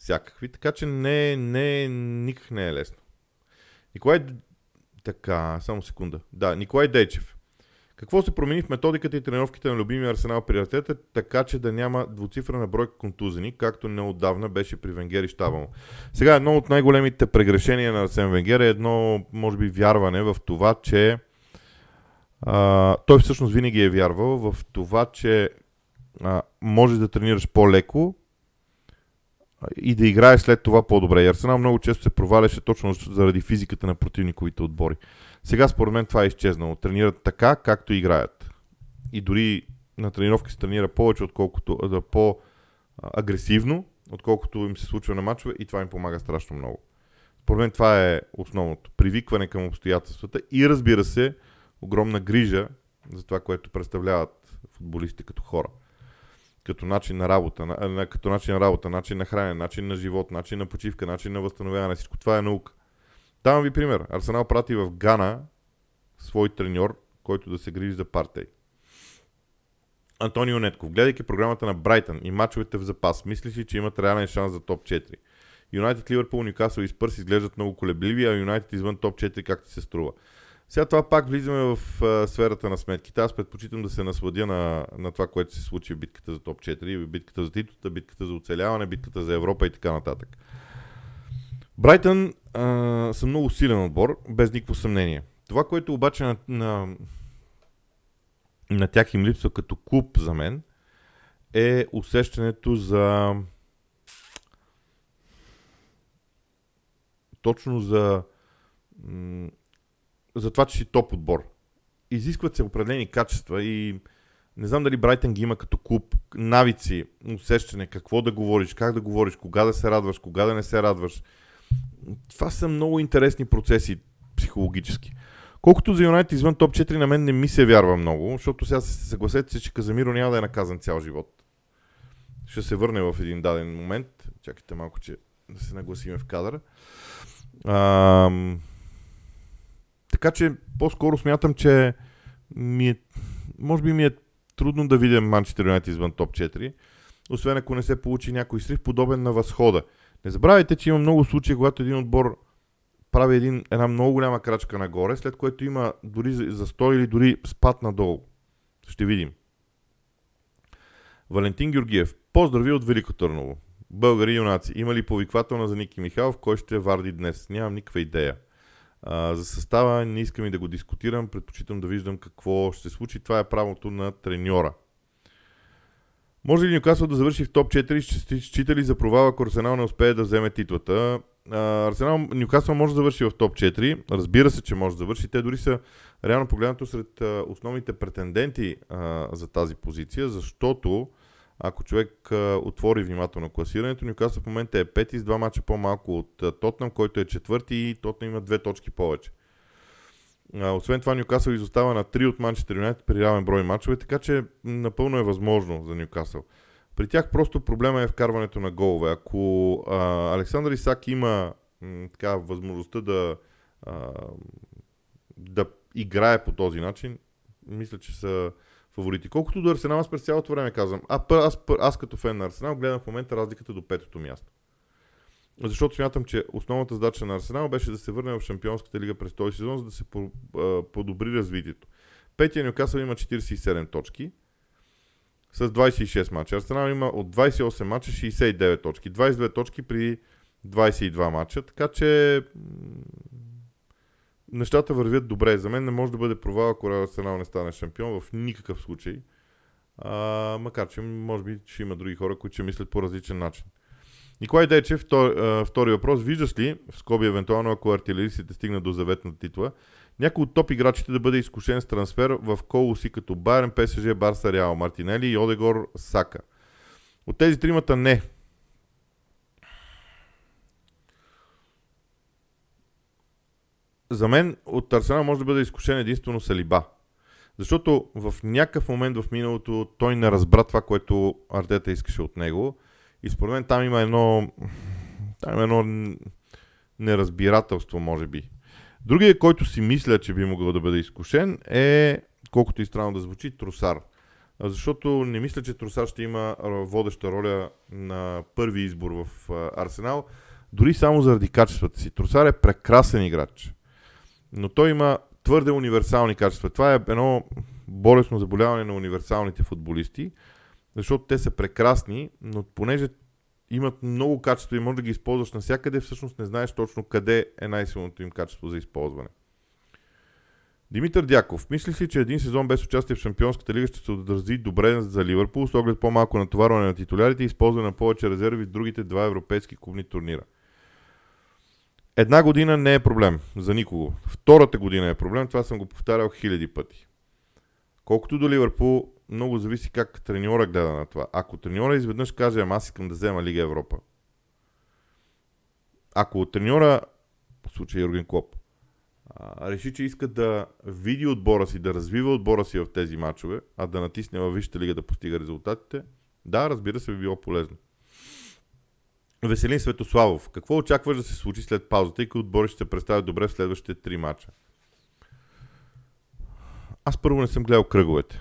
Всякакви. Така че не, не, никак не е лесно. Николай така, само секунда. Да, Николай Дейчев. Какво се промени в методиката и тренировките на любимия арсенал приоритета, така че да няма двуцифрена бройка контузени, както неотдавна беше при Венгер и щаба му? Сега едно от най-големите прегрешения на Арсен Венгер е едно, може би, вярване в това, че а, той всъщност винаги е вярвал в това, че а, можеш да тренираш по-леко и да играеш след това по-добре. И Арсенал много често се проваляше точно заради физиката на противниковите отбори. Сега според мен това е изчезнало. Тренират така, както играят. И дори на тренировки се тренира повече, отколкото да по-агресивно, отколкото им се случва на мачове и това им помага страшно много. Според мен това е основното. Привикване към обстоятелствата и разбира се, огромна грижа за това, което представляват футболистите като хора като начин на работа, на, като начин на работа, начин на хранене, начин на живот, начин на почивка, начин на възстановяване. Всичко това е наука. Давам ви пример. Арсенал прати в Гана свой треньор, който да се грижи за партей. Антонио Нетков, гледайки програмата на Брайтън и мачовете в запас, мислиш ли, че имат реален шанс за топ 4? Юнайтед, Ливърпул, Ньюкасъл и Спърс изглеждат много колебливи, а Юнайтед извън топ 4 както се струва. Сега това пак влизаме в а, сферата на сметките. Аз предпочитам да се насладя на, на това, което се случи в битката за топ 4, битката за титлата, битката за оцеляване, битката за Европа и така нататък. Брайтън а, са много силен отбор, без никакво съмнение. Това, което обаче на, на, на тях им липсва като клуб за мен, е усещането за точно за за това, че си топ отбор. Изискват се определени качества и не знам дали Брайтън ги има като клуб, навици, усещане, какво да говориш, как да говориш, кога да се радваш, кога да не се радваш. Това са много интересни процеси психологически. Колкото за Юнайтед извън топ 4 на мен не ми се вярва много, защото сега се съгласете се, че Казамиро няма да е наказан цял живот. Ще се върне в един даден момент. Чакайте малко, че да се нагласиме в кадъра. Ам... Така че по-скоро смятам, че ми е, може би ми е трудно да видя Манчестър Юнайтед извън топ 4, освен ако не се получи някой срив, подобен на възхода. Не забравяйте, че има много случаи, когато един отбор прави един, една много голяма крачка нагоре, след което има дори застой или дори спад надолу. Ще видим. Валентин Георгиев. Поздрави от Велико Търново. Българи юнаци. Има ли повиквателна за Ники Михайлов? Кой ще варди днес? Нямам никаква идея. За състава не искам и да го дискутирам, предпочитам да виждам какво ще се случи. Това е правото на треньора. Може ли Нюкасъл да завърши в топ 4? Ще счита ли за провал, ако Арсенал не успее да вземе титлата? Арсенал, Нюкасъл може да завърши в топ 4. Разбира се, че може да завърши. Те дори са реално погледнато сред основните претенденти за тази позиция, защото ако човек а, отвори внимателно класирането, Нюкасъл в момента е пети с два мача по-малко от Тотнам, който е четвърти и Тотнам има две точки повече. А, освен това, Нюкасъл изостава на 3 от Манчестър Юнайтед при равен брой мачове, така че напълно е възможно за Нюкасъл. При тях просто проблема е вкарването на голове. Ако а, Александър Исак има м, така, възможността да, а, да играе по този начин, мисля, че са фаворити. Колкото до Арсенал, аз през цялото време казвам, а, аз, аз, аз като фен на Арсенал гледам в момента разликата до петото място. Защото смятам, че основната задача на Арсенал беше да се върне в Шампионската лига през този сезон, за да се подобри развитието. Петия Нюкасъл има 47 точки с 26 мача. Арсенал има от 28 мача 69 точки. 22 точки при 22 мача. Така че нещата вървят добре. За мен не може да бъде провал, ако Арсенал не стане шампион в никакъв случай. А, макар, че може би ще има други хора, които ще мислят по различен начин. Николай Дече, втори, втори въпрос. Виждаш ли, в скоби евентуално, ако артилеристите стигнат до заветната титла, някой от топ играчите да бъде изкушен с трансфер в колоси като Байрен, ПСЖ, Барса, Реал, Мартинели и Одегор, Сака. От тези тримата не. За мен от Арсенал може да бъде изкушен единствено Салиба. Защото в някакъв момент в миналото той не разбра това, което Артета искаше от него – и според мен там има едно, там има едно неразбирателство, може би. Другия, който си мисля, че би могъл да бъде изкушен е, колкото и странно да звучи, Трусар. Защото не мисля, че Трусар ще има водеща роля на първи избор в Арсенал, дори само заради качествата си. Трусар е прекрасен играч, но той има твърде универсални качества. Това е едно болесно заболяване на универсалните футболисти – защото те са прекрасни, но понеже имат много качество и може да ги използваш навсякъде, всъщност не знаеш точно къде е най-силното им качество за използване. Димитър Дяков, мисли си, че един сезон без участие в Шампионската лига ще се отрази добре за Ливърпул с оглед по-малко натоварване на титулярите и използване на повече резерви в другите два европейски клубни турнира? Една година не е проблем за никого. Втората година е проблем, това съм го повтарял хиляди пъти. Колкото до Ливърпул, много зависи как треньора гледа на това. Ако треньора изведнъж каже, ама аз искам да взема Лига Европа. Ако треньора, по случай Юрген Клоп, реши, че иска да види отбора си, да развива отбора си в тези матчове, а да натисне във Висшата лига да постига резултатите, да, разбира се, би било полезно. Веселин Светославов. Какво очакваш да се случи след паузата и като отбори ще се представят добре в следващите три мача? Аз първо не съм гледал кръговете.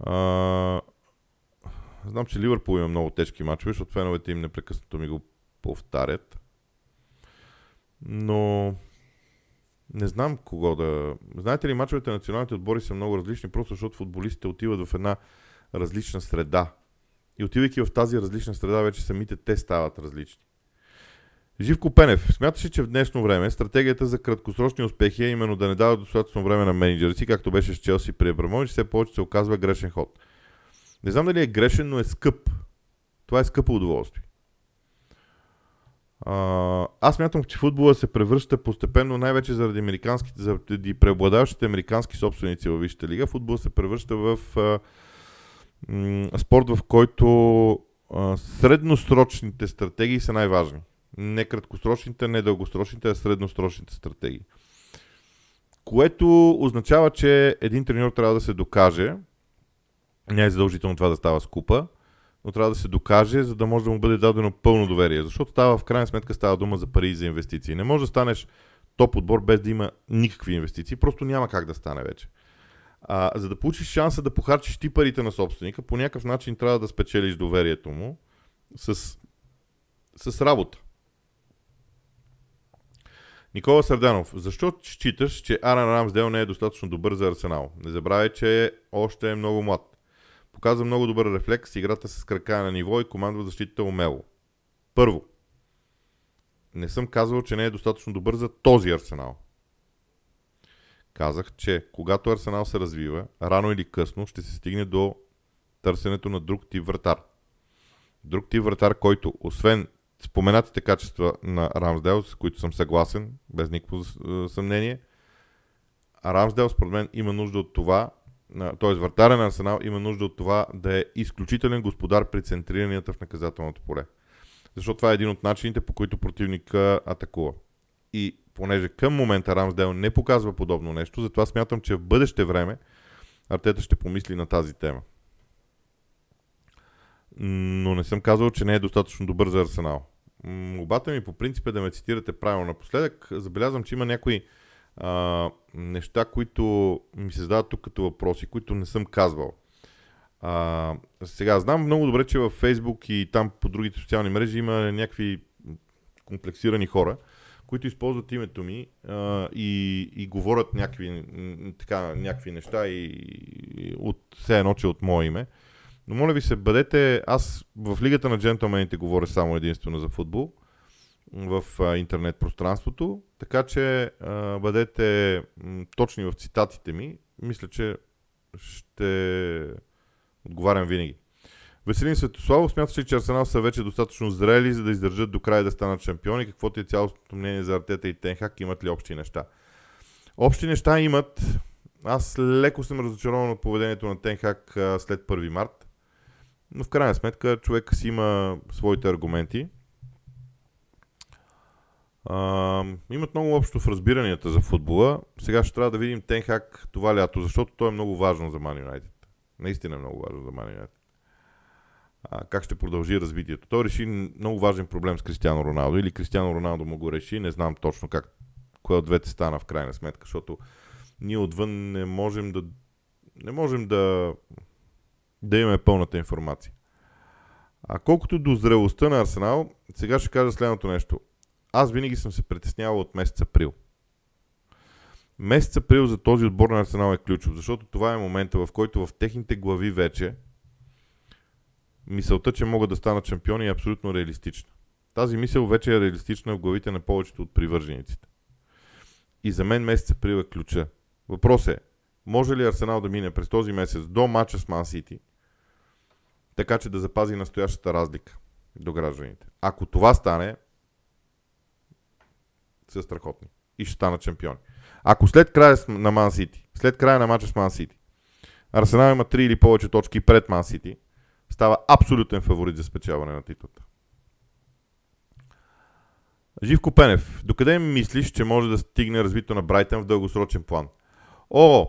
А, знам, че Ливърпул има много тежки мачове, защото феновете им непрекъснато ми го повтарят. Но не знам кого да... Знаете ли, мачовете на националните отбори са много различни, просто защото футболистите отиват в една различна среда. И отивайки в тази различна среда, вече самите те стават различни. Живко Пенев, смяташе, че в днешно време стратегията за краткосрочни успехи е именно да не дава достатъчно време на менеджери си, както беше с Челси при Абрамович, все повече се оказва грешен ход. Не знам дали е грешен, но е скъп. Това е скъпо удоволствие. А, аз мятам, че футбола се превръща постепенно, най-вече заради, американските, заради преобладаващите американски собственици във Висшата лига. Футбол се превръща в а, спорт, в който средносрочните стратегии са най-важни не краткосрочните, не дългосрочните, а средносрочните стратегии. Което означава, че един треньор трябва да се докаже, не е задължително това да става скупа, но трябва да се докаже, за да може да му бъде дадено пълно доверие. Защото става, в крайна сметка става дума за пари и за инвестиции. Не може да станеш топ отбор без да има никакви инвестиции. Просто няма как да стане вече. А, за да получиш шанса да похарчиш ти парите на собственика, по някакъв начин трябва да спечелиш доверието му с, с работа. Никола Сърданов, защо считаш, че Аран Рамсдел не е достатъчно добър за Арсенал? Не забравяй, че още е много млад. Показва много добър рефлекс, играта с крака на ниво и командва защитата умело. Първо, Не съм казал, че не е достатъчно добър за този Арсенал. Казах, че когато Арсенал се развива, рано или късно ще се стигне до търсенето на друг тип вратар. Друг тип вратар, който освен споменатите качества на Рамсдел, с които съм съгласен, без никакво съмнение, а Рамсдел според мен има нужда от това, т.е. вратаря на Арсенал има нужда от това да е изключителен господар при центриранията в наказателното поле. Защото това е един от начините, по които противника атакува. И понеже към момента Рамсдел не показва подобно нещо, затова смятам, че в бъдеще време Артета ще помисли на тази тема. Но не съм казал, че не е достатъчно добър за Арсенал. Молбата ми по принцип е да ме цитирате правилно. Напоследък забелязвам, че има някои а, неща, които ми се задават тук като въпроси, които не съм казвал. А, сега, знам много добре, че във Фейсбук и там по другите социални мрежи има някакви комплексирани хора, които използват името ми а, и, и говорят някакви, така, някакви неща и, и от все едно, че от мое име. Но моля ви се, бъдете... Аз в Лигата на джентълмените говоря само единствено за футбол в интернет пространството, така че а, бъдете точни в цитатите ми. Мисля, че ще отговарям винаги. Веселин Светославов смята, че Арсенал са вече достатъчно зрели, за да издържат до края да станат шампиони. Каквото е цялото мнение за Артета и Тенхак? Имат ли общи неща? Общи неща имат. Аз леко съм разочарован от поведението на Тенхак след 1 март. Но в крайна сметка човек си има своите аргументи. А, имат много общо в разбиранията за футбола. Сега ще трябва да видим Тенхак това лято, защото то е много важно за Man United. Наистина е много важно за Man United. А, как ще продължи развитието. Той реши много важен проблем с Кристиано Роналдо или Кристиано Роналдо му го реши. Не знам точно как, кое от двете стана в крайна сметка, защото ние отвън не можем да не можем да да имаме пълната информация. А колкото до зрелостта на Арсенал, сега ще кажа следното нещо. Аз винаги съм се притеснявал от месец април. Месец април за този отбор на Арсенал е ключов, защото това е момента, в който в техните глави вече мисълта, че могат да станат шампиони е абсолютно реалистична. Тази мисъл вече е реалистична в главите на повечето от привържениците. И за мен месец април е ключа. Въпрос е, може ли Арсенал да мине през този месец до матча с Ман Сити, така че да запази настоящата разлика до гражданите? Ако това стане, са страхотни и ще станат чемпиони. Ако след края на Ман Сити, след края на матча с Ман Сити, Арсенал има 3 или повече точки пред Ман Сити, става абсолютен фаворит за спечелване на титлата. Живко Пенев, докъде мислиш, че може да стигне развито на Брайтън в дългосрочен план? О,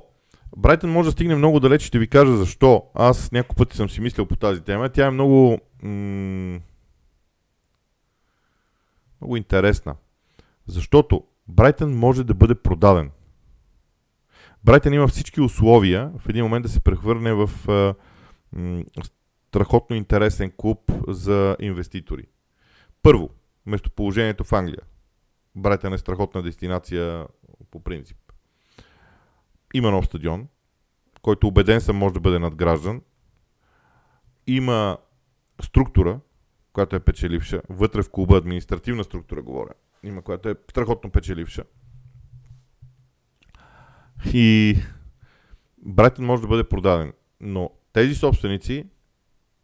Брайтън може да стигне много далеч, ще ви кажа защо. Аз няколко пъти съм си мислил по тази тема. Тя е много... М- много интересна. Защото Брайтън може да бъде продаден. Брайтън има всички условия в един момент да се прехвърне в а, страхотно интересен клуб за инвеститори. Първо, местоположението в Англия. Брайтън е страхотна дестинация по принцип. Има нов стадион, който убеден съм може да бъде надграждан. Има структура, която е печеливша. Вътре в клуба административна структура говоря. Има, която е страхотно печеливша. И Брайтън може да бъде продаден. Но тези собственици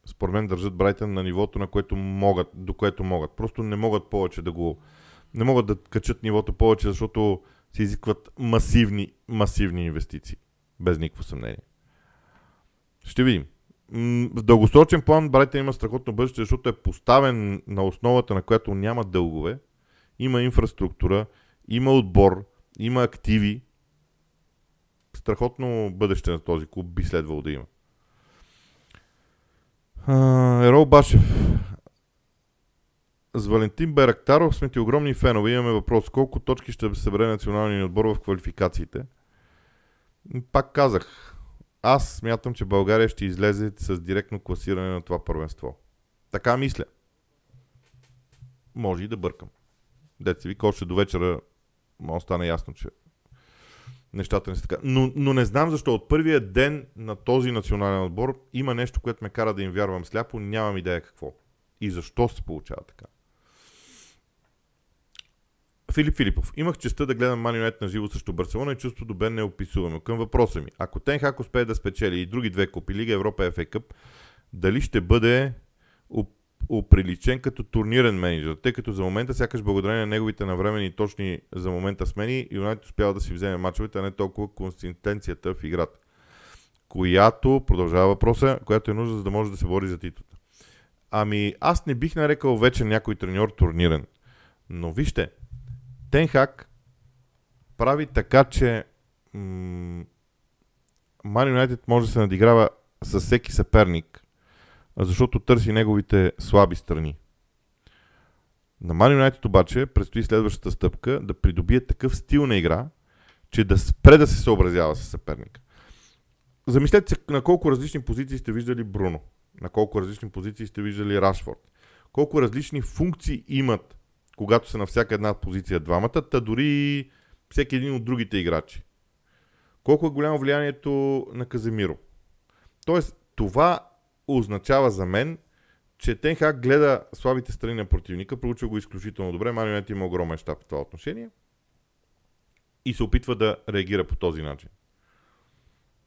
според мен държат Брайтън на нивото, на което могат, до което могат. Просто не могат повече да го... Не могат да качат нивото повече, защото се изискват масивни, масивни инвестиции. Без никакво съмнение. Ще видим. В дългосрочен план Брайтън има страхотно бъдеще, защото е поставен на основата, на която няма дългове, има инфраструктура, има отбор, има активи. Страхотно бъдеще на този клуб би следвало да има. Ерол Башев. С Валентин Байрактаров сме ти огромни фенове. Имаме въпрос. Колко точки ще събере националния отбор в квалификациите? Пак казах. Аз смятам, че България ще излезе с директно класиране на това първенство. Така мисля. Може и да бъркам. Деца вика, още до вечера може стане ясно, че нещата не са така. Но, но не знам защо. От първия ден на този национален отбор има нещо, което ме кара да им вярвам сляпо. Нямам идея какво. И защо се получава така. Филип Филипов. Имах честа да гледам Ман Юнайтед на живо срещу Барселона и чувството бе неописуемо. Към въпроса ми. Ако Тенхак успее да спечели и други две купи, Лига Европа и FA Cup, дали ще бъде оприличен като турнирен менеджер, тъй като за момента сякаш благодарение на неговите навремени и точни за момента смени, Юнайтед успява да си вземе мачовете, а не толкова консистенцията в играта. Която, продължава въпроса, която е нужда за да може да се бори за титлата. Ами, аз не бих нарекал вече някой треньор турнирен. Но вижте, Тенхак прави така, че Ман Юнайтед може да се надиграва с всеки съперник, защото търси неговите слаби страни. На Ман Юнайтед обаче предстои следващата стъпка да придобие такъв стил на игра, че да спре да се съобразява с съперника. Замислете се на колко различни позиции сте виждали Бруно, на колко различни позиции сте виждали Рашфорд, колко различни функции имат когато са на всяка една позиция двамата, та дори всеки един от другите играчи. Колко е голямо влиянието на Каземиро. Тоест, това означава за мен, че Тенхак гледа слабите страни на противника, проучва го изключително добре, Марионет има огромен щаб в това отношение и се опитва да реагира по този начин.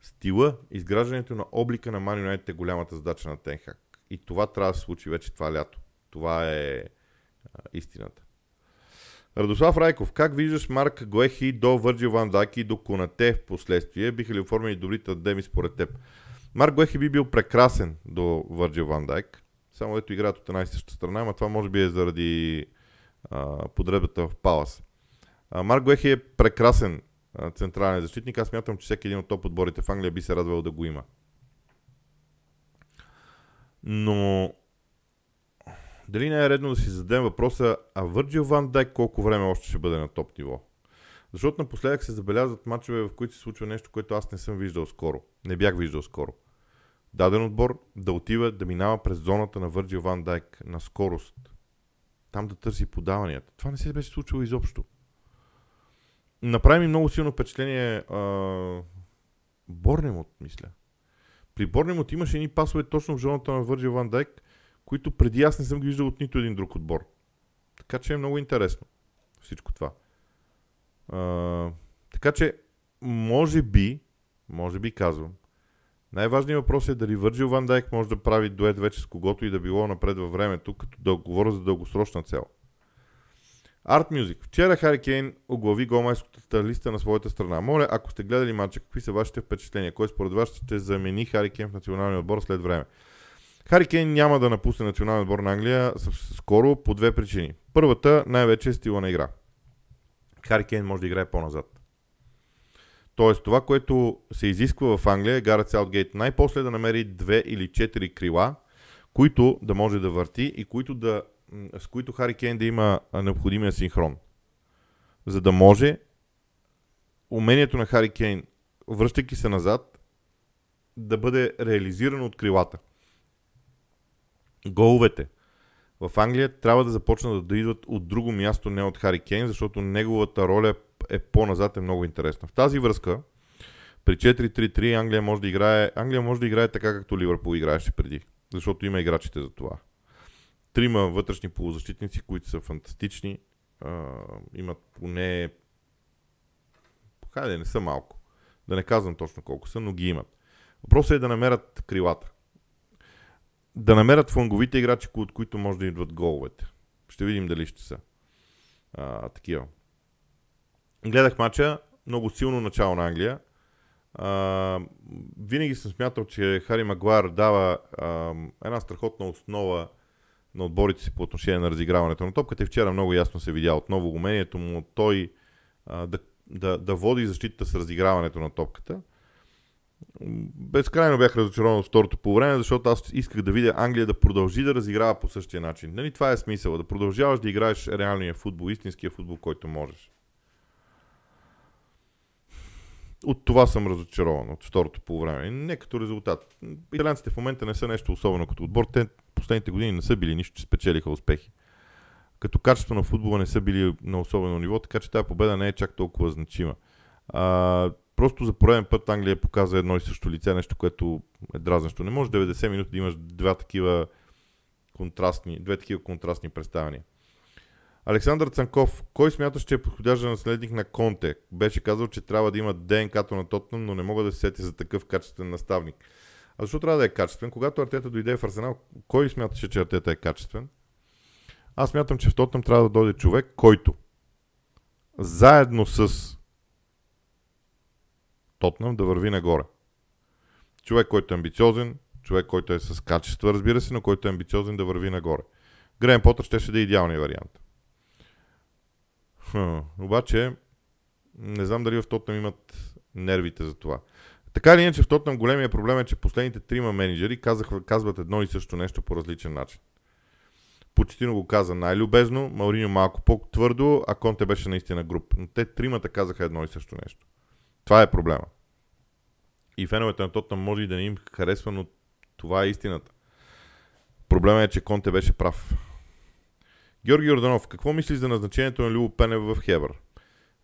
Стила, изграждането на облика на Марионет е голямата задача на Тенхак. И това трябва да се случи вече това лято. Това е истината. Радослав Райков, как виждаш Марк Гоехи до Върджил Ван Дайк и до Конате в последствие? Биха ли оформили добрите деми според теб? Марк Гоехи би бил прекрасен до Върджил Ван Дайк, само ето играят от една и съща страна, но това може би е заради а, подредбата в Палас. А, Марк Гоехи е прекрасен централен защитник. Аз смятам, че всеки един от топ отборите в Англия би се радвал да го има. Но дали не е редно да си зададем въпроса, а Върджил Ван Дайк колко време още ще бъде на топ ниво? Защото напоследък се забелязват мачове, в които се случва нещо, което аз не съм виждал скоро. Не бях виждал скоро. Даден отбор да отива да минава през зоната на Върджил Ван Дайк на скорост. Там да търси подаванията. Това не се беше случило изобщо. Направи ми много силно впечатление а... Борнемот, мисля. При Борнемот имаше едни пасове точно в зоната на Върджил Ван Дайк, които преди аз не съм ги виждал от нито един друг отбор. Така че е много интересно всичко това. Така че, може би, може би казвам, най-важният въпрос е дали Върджил Ван Дайк може да прави дует вече с когото и да било напред във времето, като да говоря за дългосрочна цел. Арт Music. Вчера Хари Кейн оглави голмайската листа на своята страна. Моля, ако сте гледали матча, какви са вашите впечатления? Кой според вас ще замени Хари Кейн в националния отбор след време? Хари Кейн няма да напусне националния отбор на Англия скоро по две причини. Първата най-вече е стила на игра. Хари Кейн може да играе по-назад. Тоест, това, което се изисква в Англия е Гарет Саутгейт най-после да намери две или четири крила, които да може да върти и които да, с които Хари Кейн да има необходимия синхрон. За да може умението на Хари Кейн, връщайки се назад, да бъде реализирано от крилата головете в Англия трябва да започнат да идват от друго място, не от Хари Кейн, защото неговата роля е по-назад е много интересна. В тази връзка, при 4-3-3 Англия може да играе, Англия може да играе така, както Ливърпул играеше преди, защото има играчите за това. Трима вътрешни полузащитници, които са фантастични, а, имат поне... Хайде, не са малко. Да не казвам точно колко са, но ги имат. Въпросът е да намерят крилата да намерят фланговите играчи, от които може да идват головете. Ще видим дали ще са а, такива. Гледах матча, много силно начало на Англия. А, винаги съм смятал, че Хари Магуар дава а, една страхотна основа на отборите си по отношение на разиграването на топката и вчера много ясно се видя отново умението му той а, да, да, да води защитата с разиграването на топката безкрайно бях разочарован от второто по време, защото аз исках да видя Англия да продължи да разиграва по същия начин. Нали, това е смисъл, да продължаваш да играеш реалния футбол, истинския футбол, който можеш. От това съм разочарован, от второто по време. Не като резултат. Италианците в момента не са нещо особено като отбор. Те последните години не са били нищо, че спечелиха успехи. Като качество на футбола не са били на особено ниво, така че тази победа не е чак толкова значима. Просто за пореден път Англия показва едно и също лице, нещо, което е дразнещо. Не може 90 минути да имаш два такива контрастни, две такива контрастни представяния. Александър Цанков, кой смяташ, че е подходящ наследник на Конте? Беше казал, че трябва да има ДНК-то на Тотнам, но не мога да се сети за такъв качествен наставник. А защо трябва да е качествен? Когато Артета дойде в Арсенал, кой смяташе, че Артета е качествен? Аз смятам, че в Тотнам трябва да дойде човек, който заедно с Тотнам да върви нагоре. Човек, който е амбициозен, човек, който е с качества, разбира се, но който е амбициозен да върви нагоре. Грейн Потър ще да е идеалният вариант. Хм, обаче, не знам дали в Тотнам имат нервите за това. Така или иначе в Тотнам големия проблем е, че последните трима менеджери казах, казват едно и също нещо по различен начин. Почтино го каза най-любезно, Мауриньо малко по-твърдо, а Конте беше наистина груп. Но те тримата казаха едно и също нещо. Това е проблема. И феновете на Тотнам може и да не им харесва, но това е истината. Проблемът е, че Конте беше прав. Георги Йорданов, какво мислиш за назначението на Любо Пенев в Хебър?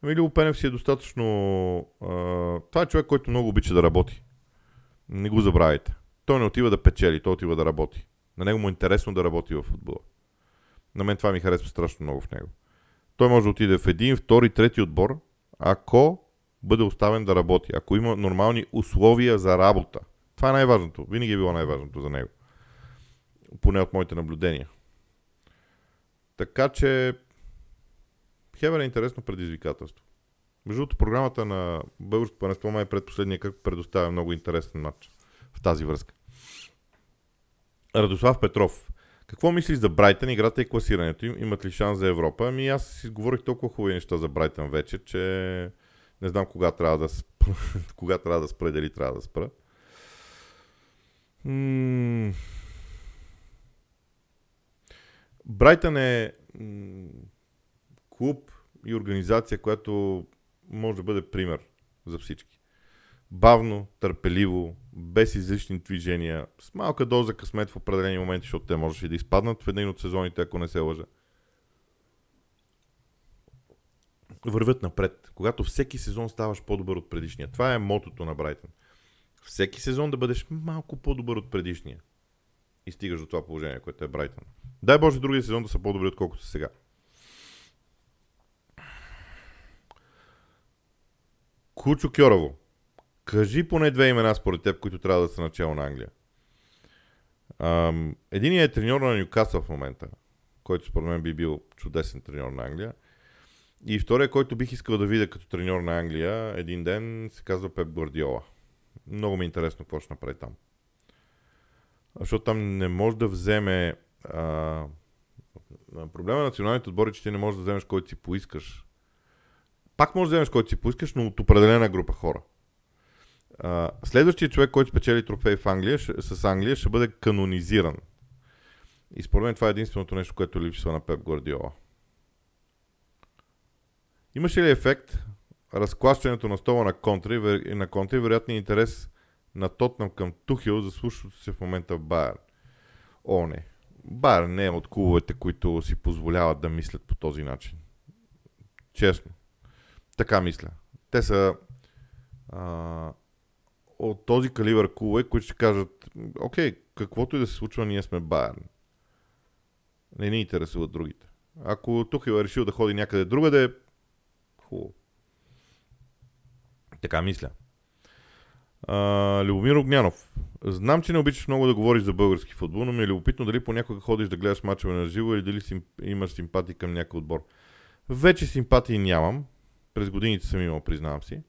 Ами Любо Пенев си е достатъчно... А, това е човек, който много обича да работи. Не го забравяйте. Той не отива да печели, той отива да работи. На него му е интересно да работи в футбола. На мен това ми харесва страшно много в него. Той може да отиде в един, втори, трети отбор, ако бъде оставен да работи, ако има нормални условия за работа. Това е най-важното. Винаги е било най-важното за него. Поне от моите наблюдения. Така че Хевер е интересно предизвикателство. Между другото, програмата на Българското панество май предпоследния кръг предоставя много интересен матч в тази връзка. Радослав Петров. Какво мислиш за Брайтън, играта и класирането им? Имат ли шанс за Европа? Ами аз си говорих толкова хубави неща за Брайтън вече, че не знам кога трябва да спра, кога трябва да спра, дали трябва да спра. Брайтън е клуб и организация, която може да бъде пример за всички. Бавно, търпеливо, без излишни движения, с малка доза късмет в определени моменти, защото те можеше да изпаднат в един от сезоните, ако не се лъжа. Вървят напред. Когато всеки сезон ставаш по-добър от предишния. Това е мотото на Брайтън. Всеки сезон да бъдеш малко по-добър от предишния. И стигаш до това положение, което е Брайтън. Дай Боже другия сезон да са по-добри, отколкото сега. Кучо Кьорово. Кажи поне две имена според теб, които трябва да са начало на Англия. Единият е треньор на Ньюкасъл в момента, който според мен би бил чудесен треньор на Англия. И втория, който бих искал да видя като треньор на Англия един ден, се казва Пеп Гвардиола. Много ми е интересно какво ще направи там. Защото там не може да вземе а, проблема на националните отбори, че ти не можеш да вземеш който си поискаш. Пак можеш да вземеш който си поискаш, но от определена група хора. А, следващия човек, който спечели трофей в Англия, с Англия, ще бъде канонизиран. И според мен това е единственото нещо, което липсва на Пеп Гвардиола. Имаше ли ефект разклащането на стола на контри и на контри, вероятно интерес на Тотнам към Тухил за случващото се в момента в Байер? О, не. Байер не е от клубовете, които си позволяват да мислят по този начин. Честно. Така мисля. Те са а, от този калибър клубове, които ще кажат, окей, каквото и да се случва, ние сме Байерн. Не ни интересуват другите. Ако Тухил е решил да ходи някъде другаде, хубаво. Така мисля. А, Любомир Огнянов. Знам, че не обичаш много да говориш за български футбол, но ми е любопитно дали понякога ходиш да гледаш мачове на живо или дали си, имаш симпатии към някой отбор. Вече симпатии нямам. През годините съм имал, признавам си.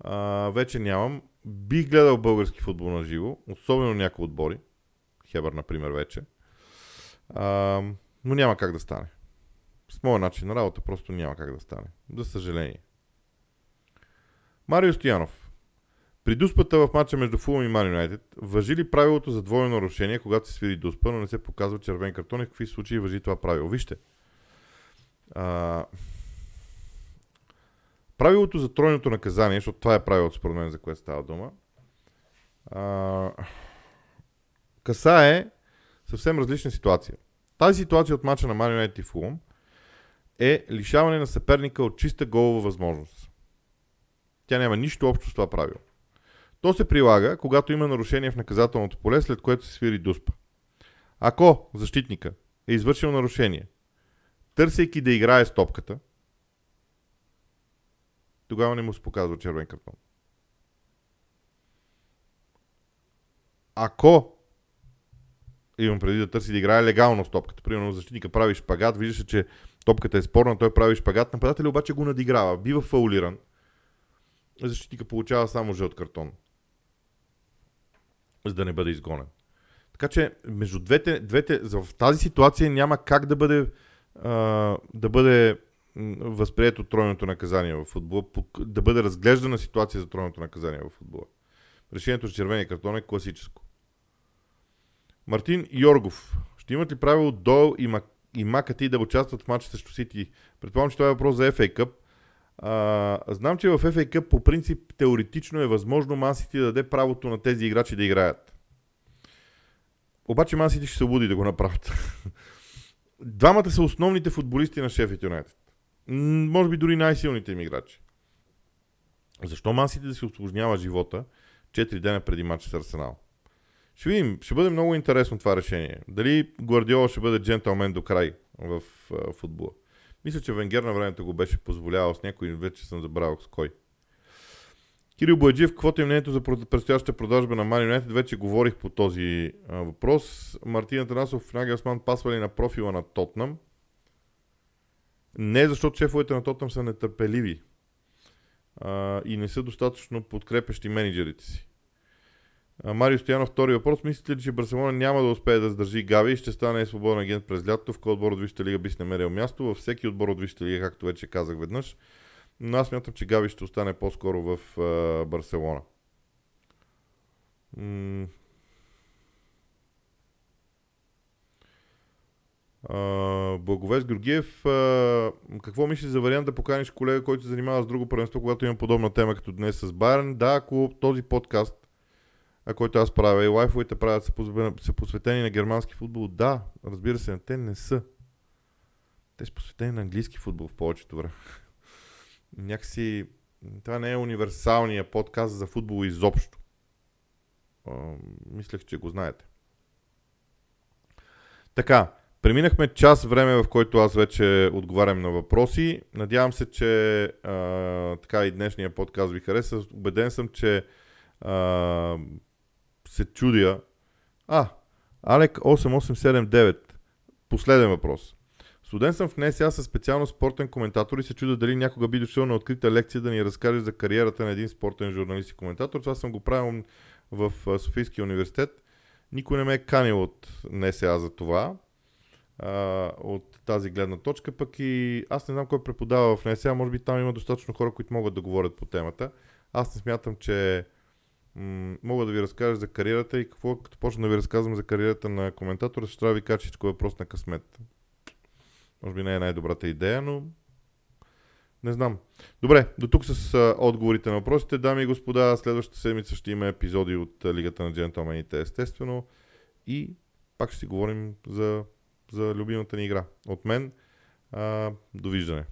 А, вече нямам. Бих гледал български футбол на живо, особено някои отбори. Хебър, например, вече. А, но няма как да стане. С моя начин на работа просто няма как да стане. За съжаление. Марио Стоянов. При дуспата в матча между Фулъм и Ман Юнайтед, въжи ли правилото за двойно нарушение, когато се свири дуспа, но не се показва червен картон и в какви случаи въжи това правило? Вижте. А... Правилото за тройното наказание, защото това е правилото според мен, за което става дума, а... касае съвсем различна ситуация. Тази ситуация от мача на Ман Юнайтед и Фулъм е лишаване на съперника от чиста голова възможност. Тя няма нищо общо с това правило. То се прилага, когато има нарушение в наказателното поле, след което се свири дуспа. Ако защитника е извършил нарушение търсейки да играе с топката, тогава не му се показва червен картон. Ако имам преди да търси да играе легално с топката. Примерно защитника прави шпагат, виждаше, че топката е спорна, той прави шпагат, нападателя обаче го надиграва, бива фаулиран. Защитника получава само жълт картон. За да не бъде изгонен. Така че между двете, двете в тази ситуация няма как да бъде, а, да бъде възприето тройното наказание в футбола, да бъде разглеждана ситуация за тройното наказание в футбола. Решението с червения картон е класическо. Мартин Йоргов. Ще имат ли правило Дойл и, Мак... и Макати да участват в матча срещу Сити? Предполагам, че това е въпрос за FA Cup. А, знам, че в FA Cup по принцип теоретично е възможно Ман Сити да даде правото на тези играчи да играят. Обаче Ман Сити ще се обуди да го направят. Двамата са основните футболисти на Шефът Юнайтед. Може би дори най-силните им играчи. Защо Ман Сити да си осложнява живота 4 дена преди матч с Арсенал? Ще видим. Ще бъде много интересно това решение. Дали Гвардиола ще бъде джентълмен до край в а, футбола. Мисля, че Венгер на времето го беше позволявал с някой, вече съм забравил с кой. Кирил Бояджиев, каквото е мнението за предстоящата продажба на Мани Юнайтед, вече говорих по този а, въпрос. Мартин Атанасов Нагелсман пасва ли на профила на Тотнам? Не, защото шефовете на Тотнам са нетърпеливи а, и не са достатъчно подкрепещи менеджерите си. Марио Стоянов, втори въпрос. Мислите ли, че Барселона няма да успее да задържи Гави и ще стане свободен агент през лятото? В кой отбор от Висшата лига би си намерил място? Във всеки отбор от Висшата лига, както вече казах веднъж. Но аз мятам, че Гави ще остане по-скоро в а, Барселона. М- Uh, Благовест Георгиев, uh, какво мислиш за вариант да поканиш колега, който се занимава с друго първенство, когато има подобна тема като днес с Байерн? Да, ако този подкаст а който аз правя и лайфовете правят са посветени на германски футбол. Да, разбира се, те не са. Те са посветени на английски футбол в повечето време. Някакси това не е универсалния подкаст за футбол изобщо. мислех, че го знаете. Така, преминахме час време, в който аз вече отговарям на въпроси. Надявам се, че а, така и днешния подкаст ви хареса. Убеден съм, че а, се чудя. А, Алек 8879. Последен въпрос. Студен съм в НСА със специално спортен коментатор и се чудя дали някога би дошъл на открита лекция да ни разкаже за кариерата на един спортен журналист и коментатор. Това съм го правил в Софийския университет. Никой не ме е канил от НСА за това. А, от тази гледна точка, пък и аз не знам кой преподава в НСА, може би там има достатъчно хора, които могат да говорят по темата. Аз не смятам, че мога да ви разкажа за кариерата и какво, като почна да ви разказвам за кариерата на коментатора, ще трябва да ви кажа, че е въпрос на късмет. Може би не е най-добрата идея, но не знам. Добре, до тук с а, отговорите на въпросите. Дами и господа, следващата седмица ще има епизоди от Лигата на джентълмените, естествено. И пак ще си говорим за, за любимата ни игра. От мен, а, довиждане.